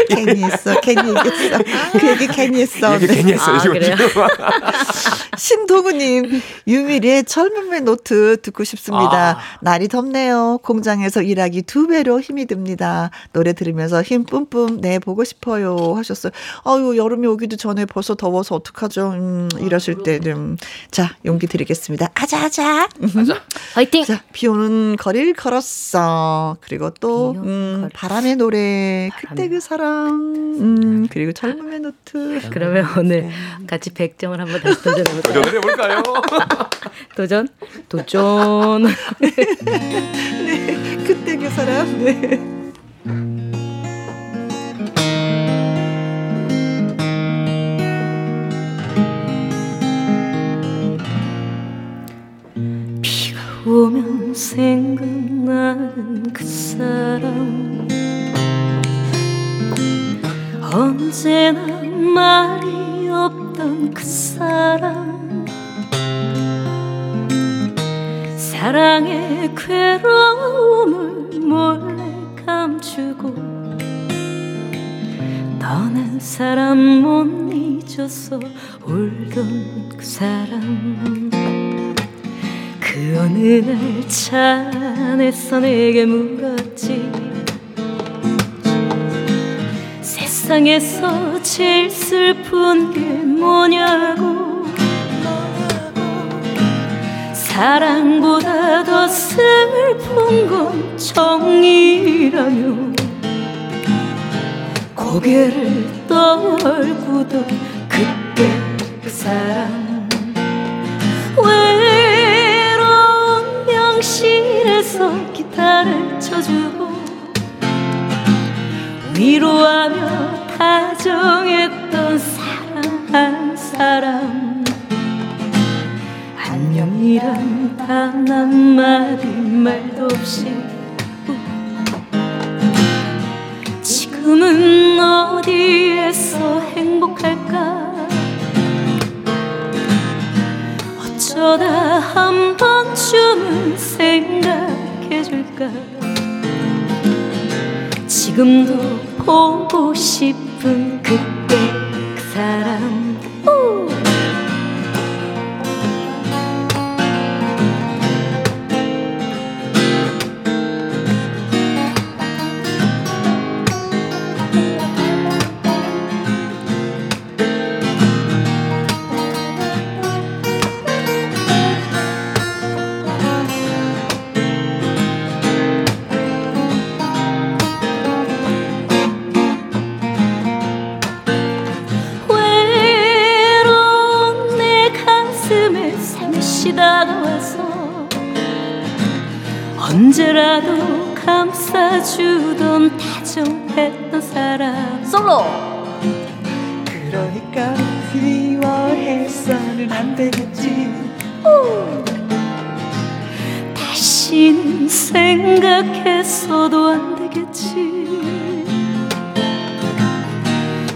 괜히 했어. 괜히 얘기했어. 그 얘기 괜히 했어. 얘기 괜히 했어요. 아, 그래요? 신동우님, 유미리의 젊음의 노트 듣고 싶습니다. 아. 날이 덥네요. 공장에서 일하기 두 배로 힘이 듭니다. 노래 들으면서 힘 뿜뿜 내보고 싶어요. 하셨어요. 아유, 여름이 오기도 전에 벌써 더워서 어떡하죠? 음, 이러실 때는. 자, 용기 드리겠습니다. 아자 아자. 아자. 화이팅! 자, 비 오는 거리를 걸었어. 그리고 또, 음, 바람의 노래. 그때 그 사랑. 음, 그리고 젊음의 노트. 그러면 오늘 같이 100점을 한번 다시 도전해볼까요? 도전을 해볼까요? 도전? 도전. 네, 그때 그 사람. 네. 비가 오면 생각나는 그 사람 언제나 말이 없던 그 사람 사랑의 괴로움을 몰래 감추고 떠난 사람 못 잊어서 울던 그 사람 그 어느 날 차 안에서 내게 물었지 세상에서 제일 슬픈 게 뭐냐고. 사랑보다 더 슬픈 건 정이라며 고개를 떨구던 그때 그 사람 외로운 병실에서 기타를 쳐주고 위로하며 다정했던 사랑 한 사람. 안녕이란 단 한마디 말도 없이. 지금은 어디에서 행복할까? 어쩌다 한 번쯤은 생각해줄까? 지금도 보고 싶 싶은 그때 그 사람 오! 사람. 솔로. 그러니까 그리워해서는 안 되겠지. 오. 다시는 생각해서도 안 되겠지.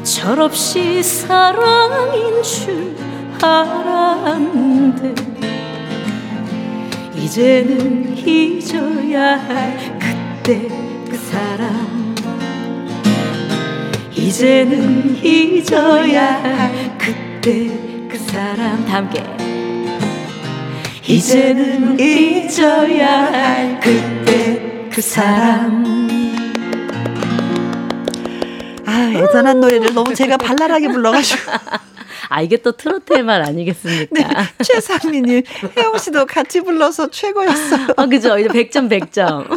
철없이 사랑인 줄 알았는데 이제는 잊어야 할 그때 그 사람 이제는 잊어야 할 그때 그 사람. 다 함께. 이제는 잊어야 할 그때 그 사람. 아 애잔한 노래를 너무 제가 발랄하게 불러가지고 아, 이게 또 트로트의 말 아니겠습니까? 네, 최상민님, 혜영 씨도 같이 불러서 최고였어요. 아, 그죠. 이제 100점, 100점.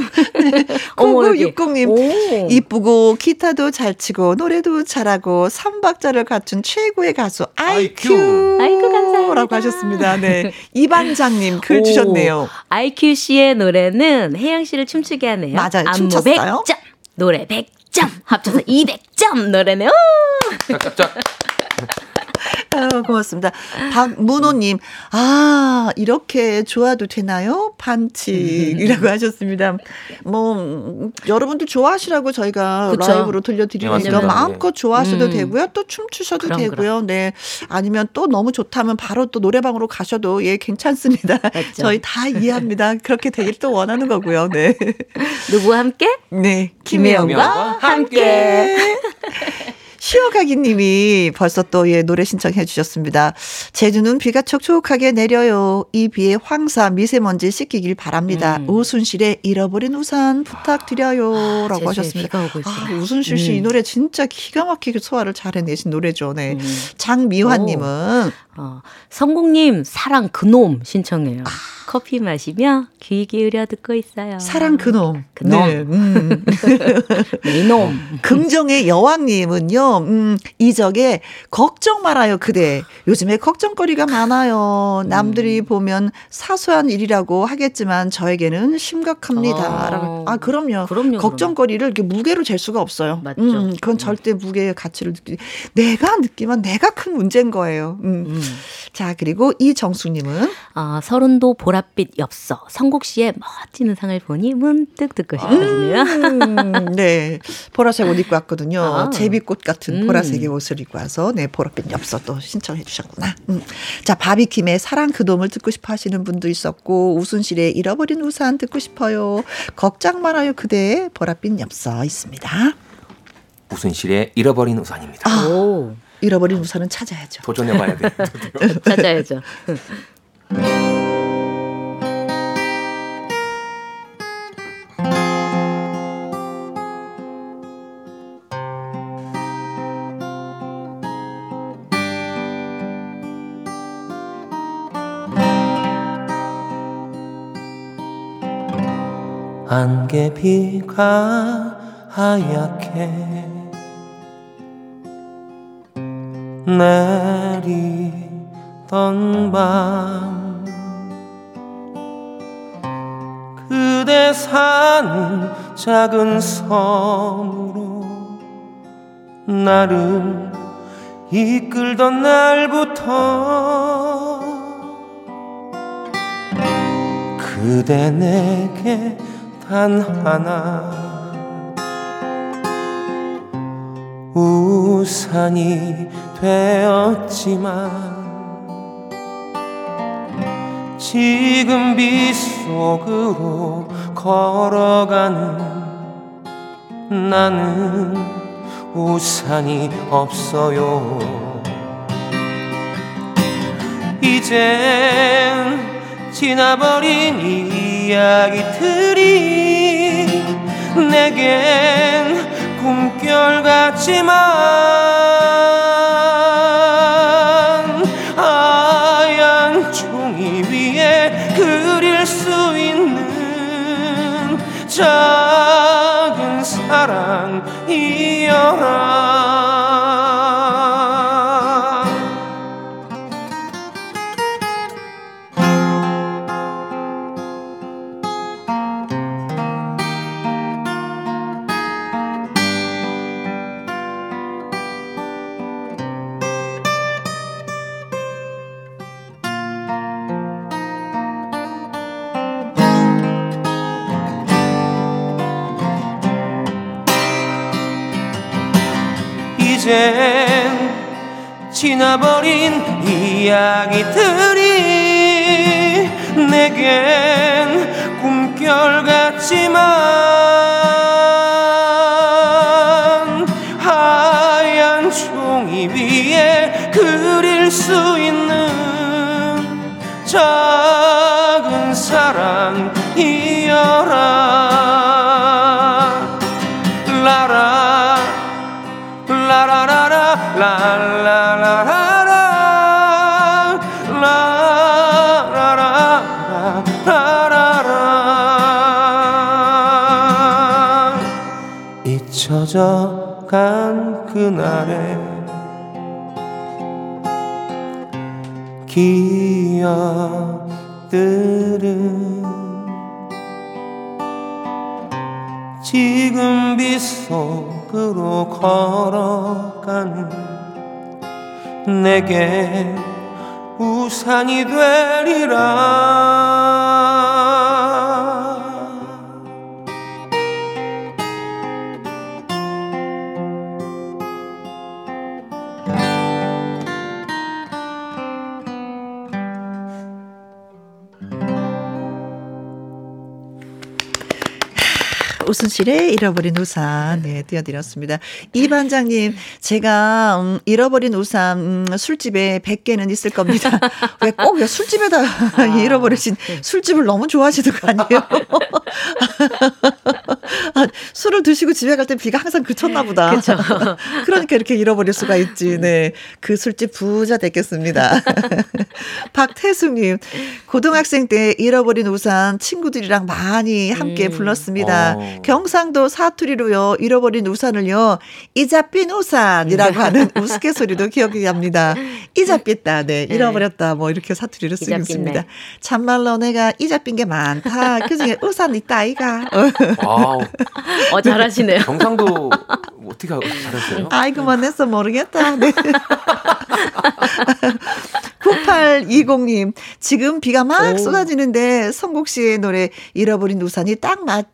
네, 9960님, 이쁘고, 기타도 잘 치고, 노래도 잘하고, 삼박자를 갖춘 최고의 가수, IQ. 아이큐 감사합니다. 라고 하셨습니다. 네. 이반장님 글 오, 주셨네요. IQ 씨의 노래는 혜영 씨를 춤추게 하네요. 맞아요. 춤췄어요. 100점. 노래 100점. 100점 합쳐서 200점 노래네요. 짝짝짝. 아, 고맙습니다. 박문호님, 아, 이렇게 좋아도 되나요? 반칙이라고 하셨습니다. 뭐, 여러분들 좋아하시라고 저희가 그쵸? 라이브로 들려드리니까 네, 마음껏 좋아하셔도 음. 되고요. 또 춤추셔도 그럼, 되고요. 그럼. 네. 아니면 또 너무 좋다면 바로 또 노래방으로 가셔도 예, 괜찮습니다. 맞죠? 저희 다 이해합니다. 그렇게 되길 또 원하는 거고요. 네. 누구와 함께? 네. 김혜영과 함께. 함께. 시어가기 님이 벌써 또 예, 노래 신청해 주셨습니다. 제주는 비가 촉촉하게 내려요. 이 비에 황사, 미세먼지 씻기길 바랍니다. 음. 우순실의 잃어버린 우산 부탁드려요. 라고 하셨습니다. 아, 우순실 씨이 음. 노래 진짜 기가 막히게 소화를 잘 해내신 노래죠. 네. 음. 장미화 님은 어, 성국님 사랑 그놈 신청해요. 아. 커피 마시며 귀 기울여 듣고 있어요. 사랑 그놈. 그놈. 네. 음. 이놈. 긍정의 여왕님은요, 음, 이적에 걱정 말아요, 그대. 요즘에 걱정거리가 많아요. 남들이 음. 보면 사소한 일이라고 하겠지만 저에게는 심각합니다. 어. 아, 그럼요. 그럼요. 걱정거리를 이렇게 무게로 잴 수가 없어요. 맞죠. 음, 그건 음. 절대 무게의 가치를 느끼, 내가 느끼면 내가 큰 문제인 거예요. 음. 음. 자, 그리고 이정숙님은? 아, 서른도 보 랏빛 엽서. 성국 씨의 멋진 의상을 보니 문득 듣고 싶어지네요. 음, 네. 보라색 옷 입고 왔거든요. 아. 제비꽃 같은 음. 보라색의 옷을 입고 와서, 네, 보랏빛 엽서도 신청해 주셨구나. 음. 자, 바비킴의 사랑 그돔을 듣고 싶어 하시는 분도 있었고, 우순실의 잃어버린 우산 듣고 싶어요. 걱정 말아요, 그대 보랏빛 엽서 있습니다. 우순실의 잃어버린 우산입니다. 아. 오. 잃어버린 우산은 찾아야죠. 도전해봐야 돼. 찾아야죠. 안개비가 하얗게 내리던 밤 그대 사는 작은 섬으로 나를 이끌던 날부터 그대 내게 단 하나. 우산이 되었지만 지금 빗속으로 걸어가는 나는 우산이 없어요. 이젠 지나버린 이야기들이 내겐 꿈결 같지만 하얀 종이 위에 그릴 수 있는 작은 사랑이여라 잊혀져 간 그날의 기억들은 지금 빗속 앞으로 걸어가는 내게 우산이 되리라 우순실의 잃어버린 우산 네 띄워드렸습니다. 이 반장님 제가 음, 잃어버린 우산 음, 술집에 100개는 있을 겁니다. 왜꼭 술집에다 아, 잃어버리신 네. 술집을 너무 좋아하시는 거 아니에요? 아, 술을 드시고 집에 갈 때 비가 항상 그쳤나 보다. 그렇죠. 그러니까 이렇게 잃어버릴 수가 있지. 네. 그 술집 부자 됐겠습니다. 박태숙님, 고등학생 때 잃어버린 우산 친구들이랑 많이 함께 음. 불렀습니다. 어. 경상도 사투리로요, 잃어버린 우산을요, 이자빈 우산이라고 하는 우스갯소리도 기억이 납니다. 이자삐다, 네, 네. 잃어버렸다, 뭐 이렇게 사투리로 쓰고 있습니다. 네. 참말로 내가 이자빈 게 많다. 그 중에 우산 있다, 아이가. Wow. 어, 잘하시네요. 경상도 어떻게 잘하세요? 아이고만 했어 모르겠다. 네. 9820님, 지금 비가 막 오. 쏟아지는데 성국 씨의 노래 잃어버린 우산이 딱 맞,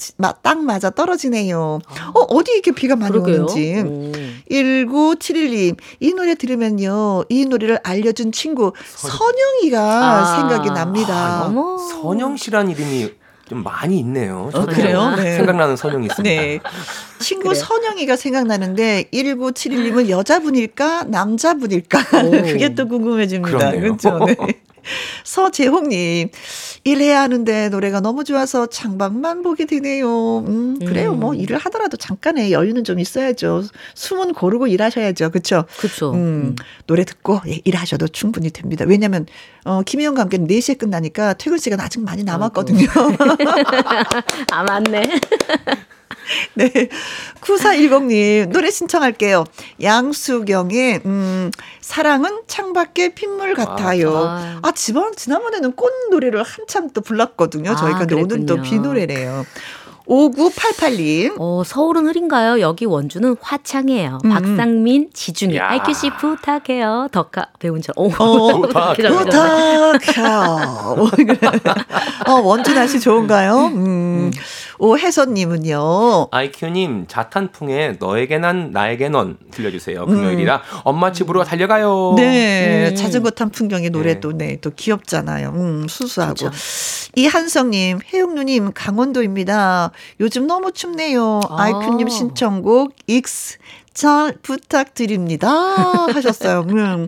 딱 맞아 떨어지네요. 아. 어, 어디 이렇게 비가 많이 그러게요. 오는지. 오. 1971님, 이 노래 들으면요, 이 노래를 알려준 친구 선영이가 아. 생각이 납니다. 아, 선영 씨란 이름이 좀 많이 있네요. 어, 그래요? 네. 생각나는 선영이 있습니다. 네. 친구 그래요? 선영이가 생각나는데 1971님은 여자분일까 남자분일까 그게 또 궁금해집니다. 그렇죠. 네. 서재홍님, 일해야 하는데 노래가 너무 좋아서 창밖만 보게 되네요. 음, 그래요. 뭐 음. 뭐 일을 하더라도 잠깐의 여유는 좀 있어야죠. 숨은 고르고 일하셔야죠. 그렇죠? 그렇죠. 음, 노래 듣고 예, 일하셔도 충분히 됩니다. 왜냐면 어, 김희영과 함께 4시에 끝나니까 퇴근 시간 아직 많이 남았거든요. 아, 맞네. 네. 9410님, 노래 신청할게요. 양수경의, 음, 사랑은 창밖에 핏물 같아요. 아, 아 지난, 지난번에는 꽃 노래를 한참 또 불렀거든요. 저희가. 아, 근데 오늘은 또비 노래래요. 5988님. 어, 서울은 흐린가요? 여기 원주는 화창해요. 음. 박상민, 지중해. 아이큐 씨 부탁해요. 덕화 배운 줄. 오, 어, 부탁해요. 어, 원주 날씨 좋은가요? 음. 음. 오혜선님은요. 아이큐님 자탄풍에 너에게 난 나에게 넌 들려주세요. 금요일이라 음. 엄마 집으로 달려가요. 네, 음. 자전거 탄 풍경의 노래도 네. 네, 또 귀엽잖아요. 음, 수수하고. 그렇죠. 이한성님, 혜영누님 강원도입니다. 요즘 너무 춥네요. 아. 아이큐님 신청곡 X 잘 부탁드립니다. 하셨어요. 음,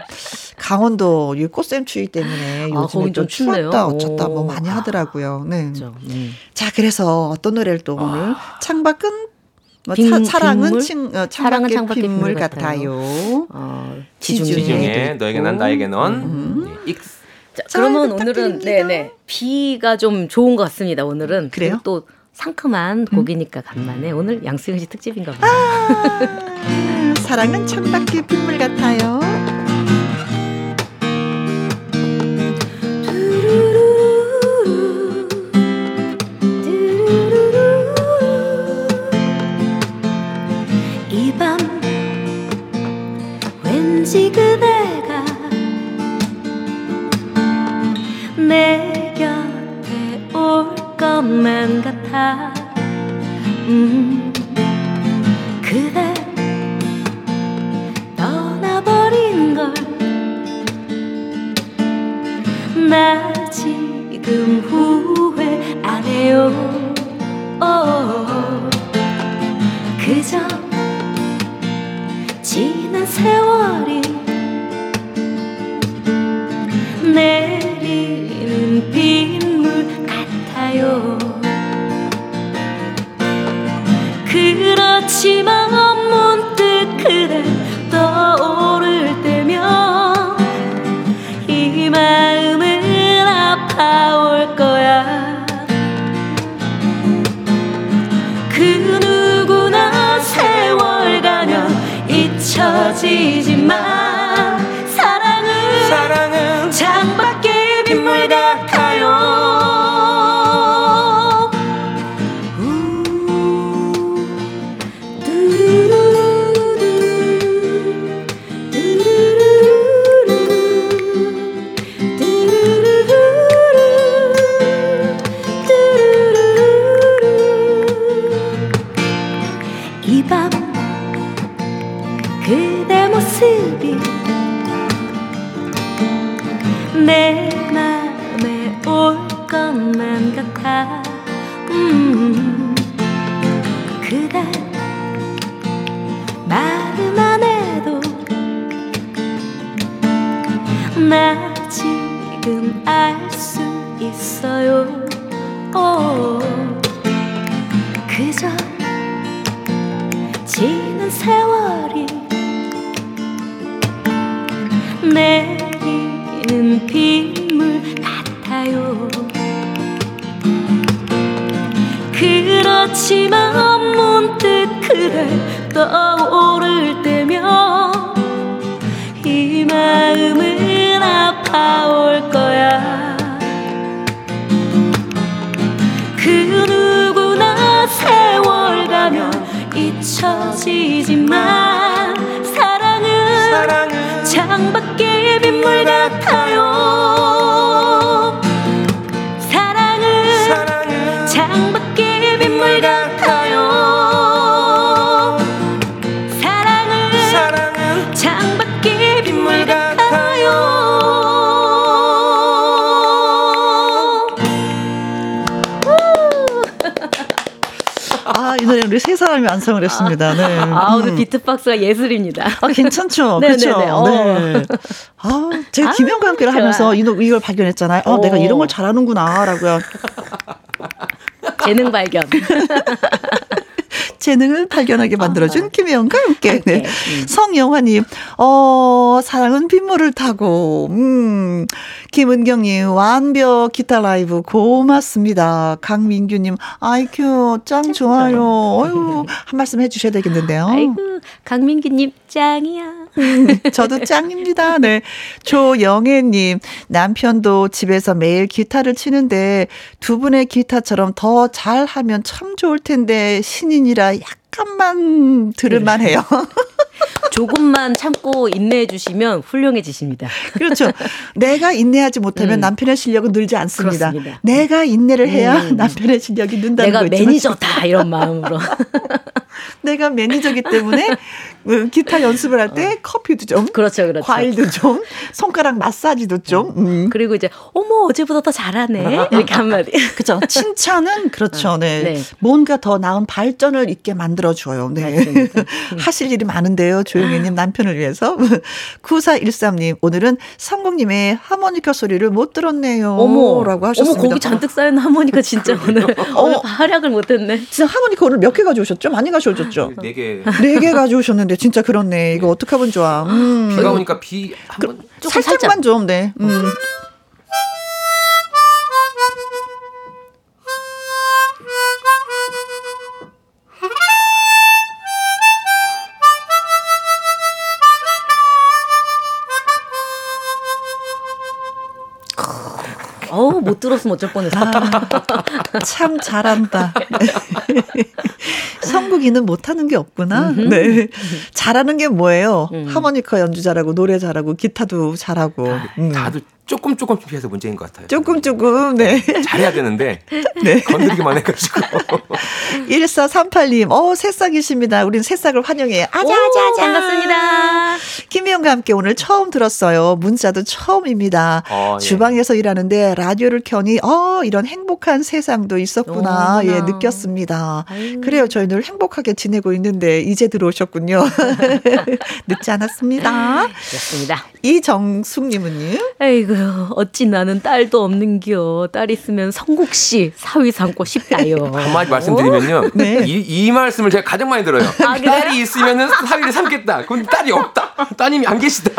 강원도 꽃샘 추위 때문에 아, 요즘에 아, 좀 추웠다 어쩌다 뭐 많이 하더라고요. 네. 그렇죠. 음. 자, 그래서 어떤 노래를 또 오늘 아. 창밖은 뭐 빈, 사랑은 빈물? 친, 어, 창밖의 창밖의 빈물, 빈물 같아요. 같아요. 어, 지중해, 지중해 너에게 난 나에게 넌. 음. 네. 자, 그러면 오늘은 네네 비가 좀 좋은 것 같습니다. 오늘은 그래요? 또 상큼한 곡이니까 간만에 오늘 양수영 씨 특집인가 봐요. 아, 사랑은 창밖의 빗물 같아요. 이밤 왠지 그대 것만 같아. 음, 그대 떠나버린 걸 나 지금 후회 안 해요. 오, 그저 지난 세월이 사람이 완성을 했습니다. 네. 아, 오늘 음. 비트박스가 예술입니다. 아, 괜찮죠? 네, 그렇죠? 어. 네. 아, 제가 아, 김영과 함께를 하면서 이, 이걸 발견했잖아요. 어, 내가 이런 걸 잘하는구나 라고요. 재능 발견. 재능을 발견하게 만들어준 김혜영과 함께. 네. 음. 성영화님, 어, 사랑은 빗물을 타고, 음, 김은경님, 완벽 기타 라이브 고맙습니다. 강민규님, 아이큐, 짱 좋아요. 어유 한 말씀 해주셔야 되겠는데요. 아이고, 강민규님, 짱이야. 저도 짱입니다. 네. 조영애님, 남편도 집에서 매일 기타를 치는데 두 분의 기타처럼 더 잘하면 참 좋을 텐데 신인이라 약간만 들을만 해요. 조금만 참고 인내해 주시면 훌륭해지십니다. 그렇죠. 내가 인내하지 못하면 음. 남편의 실력은 늘지 않습니다. 그렇습니다. 내가 인내를 해야 음. 남편의 실력이 는다는 거죠. 내가 매니저다 이런 마음으로. 내가 매니저기 때문에 그 기타 연습을 할때 어. 커피도 좀, 그렇죠, 그렇죠. 과일도 좀, 손가락 마사지도 좀. 음. 그리고 이제 어머 어제보다 더 잘하네 이렇게 한마디. 그렇죠. 칭찬은 그렇죠. 어, 네. 네. 뭔가 더 나은 발전을 있게 만들어 줘요. 네. 하실 일이 많은데요, 조용히님 남편을 위해서. 9413님 오늘은 성국님의 하모니카 소리를 못 들었네요. 어머라고 하셨습니다. 어머 거기 잔뜩 쌓인 하모니카 진짜 오늘 오늘 활약을 못했네. 진짜 하모니카 오늘 몇 개 가져오셨죠? 많이 가져 오셨죠? 네 개. 네 개 가져오셨는데 진짜 그렇네. 이거 어떻게 하면 좋아. 음. 비가 오니까 비 한번 그, 살짝만 좀 네. 음. 어우, 못 들었으면 어쩔 뻔했어. 아, 참 잘한다. 성국이는 못하는 게 없구나. 네. 잘하는 게 뭐예요? 음. 하모니카 연주 잘하고, 노래 잘하고, 기타도 잘하고. 음. 다들 조금 조금 피해서 문제인 것 같아요. 조금 조금 네. 잘해야 되는데 네. 건드리기만 해가지고. 1438님, 어 새싹이십니다. 우린 새싹을 환영해요. 아자아자 반갑습니다. 김희영과 함께 오늘 처음 들었어요. 문자도 처음입니다. 어, 예. 주방에서 일하는데 라디오를 켜니 어 이런 행복한 세상 도 있었구나. 오, 예 느꼈습니다. 아유. 그래요. 저희 늘 행복하게 지내고 있는데 이제 들어오셨군요. 늦지 않았습니다. 그렇습니다. 이정숙님은요? 에이구 어찌 나는 딸도 없는겨. 딸 있으면 성국 씨 사위 삼고 싶다요. 한마디 말씀드리면요. 네. 이, 이 말씀을 제가 가장 많이 들어요. 아, 딸이 있으면 사위를 삼겠다. 그럼 딸이 없다. 따님이 안 계시다.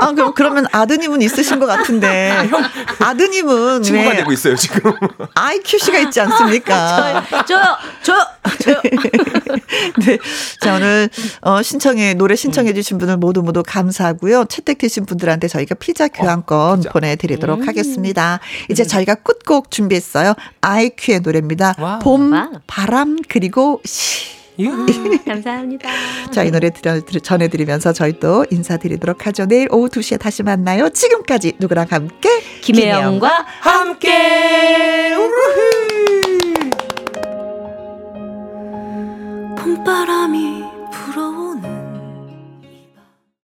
아 그럼 그러면 아드님은 있으신 것 같은데. 형 아드님은 친구가 되고 있어요 지금. IQ씨가 있지 않습니까? 저요, 저요, 저요. 네. 자 오늘 어, 신청해 노래 신청해주신 분들 모두 모두 감사하고요. 채택되신 분들한테 저희가 피자 교환권 어, 피자. 보내드리도록 음. 하겠습니다. 이제 저희가 끝곡 준비했어요. 아이큐의 노래입니다. Wow. 봄, wow. 바람 그리고 시. 아, 감사합니다. 자, 이 노래 드려, 전해드리면서 저희 또 인사드리도록 하죠. 내일 오후 2시에 다시 만나요. 지금까지 누구랑 함께? 김혜영과 함께! 봄바람이